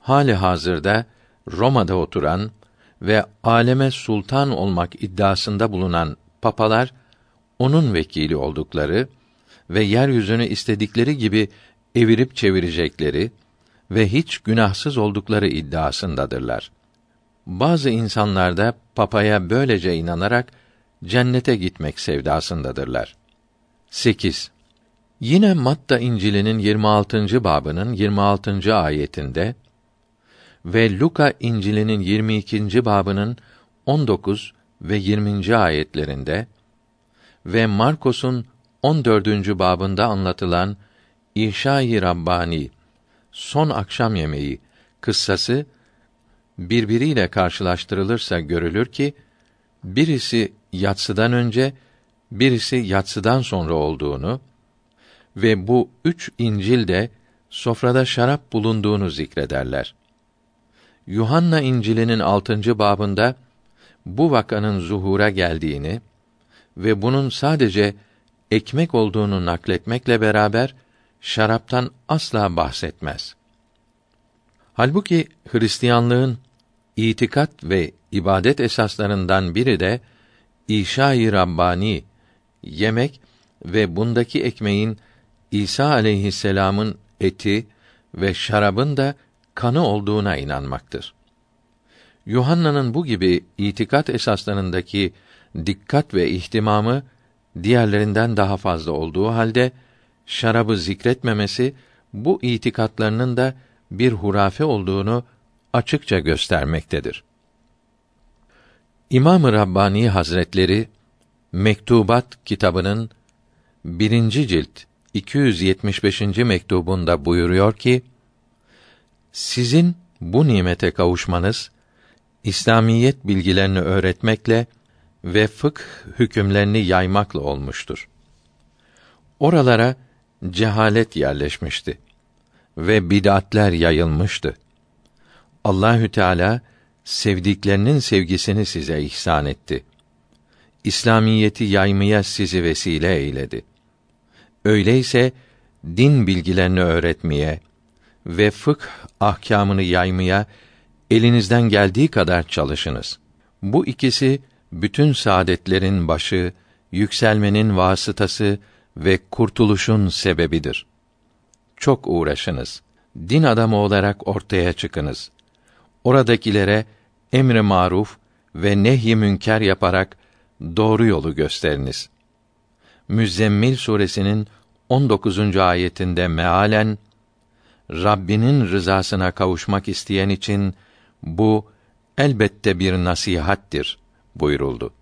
hali hazırda Roma'da oturan ve aleme sultan olmak iddiasında bulunan papalar onun vekili oldukları ve yeryüzünü istedikleri gibi evirip çevirecekleri ve hiç günahsız oldukları iddiasındadırlar. Bazı insanlar da papaya böylece inanarak cennete gitmek sevdasındadırlar. 8. Yine Matta İncil'inin 26. babının 26. ayetinde ve Luka İncil'inin 22. babının 19 ve 20. ayetlerinde ve Markos'un 14. babında anlatılan İşa-i Rabbani son akşam yemeği kıssası birbiriyle karşılaştırılırsa görülür ki birisi yatsıdan önce, birisi yatsıdan sonra olduğunu ve bu üç İncil de sofrada şarap bulunduğunu zikrederler. Yuhanna İncil'inin altıncı babında bu vakanın zuhura geldiğini ve bunun sadece ekmek olduğunu nakletmekle beraber şaraptan asla bahsetmez. Halbuki Hristiyanlığın itikat ve ibadet esaslarından biri de İşa-i Rabbani yemek ve bundaki ekmeğin İsa aleyhisselam'ın eti ve şarabın da kanı olduğuna inanmaktır. Yuhanna'nın bu gibi itikat esaslarındaki dikkat ve ihtimamı diğerlerinden daha fazla olduğu halde şarabı zikretmemesi bu itikatlarının da bir hurafe olduğunu açıkça göstermektedir. İmam-ı Rabbani Hazretleri Mektubat kitabının birinci cilt 275. mektubunda buyuruyor ki: Sizin bu nimete kavuşmanız İslamiyet bilgilerini öğretmekle ve fıkh hükümlerini yaymakla olmuştur. Oralara cehalet yerleşmişti ve bid'atler yayılmıştı. Allahü Teala sevdiklerinin sevgisini size ihsan etti. İslamiyeti yaymaya sizi vesile eyledi. Öyleyse din bilgilerini öğretmeye ve fıkh ahkamını yaymaya elinizden geldiği kadar çalışınız. Bu ikisi bütün saadetlerin başı, yükselmenin vasıtası ve kurtuluşun sebebidir. Çok uğraşınız. Din adamı olarak ortaya çıkınız. Oradakilere emri maruf ve nehy münker yaparak doğru yolu gösteriniz. Müzzemmil suresinin 19. ayetinde mealen Rabbinin rızasına kavuşmak isteyen için bu elbette bir nasihattir buyuruldu.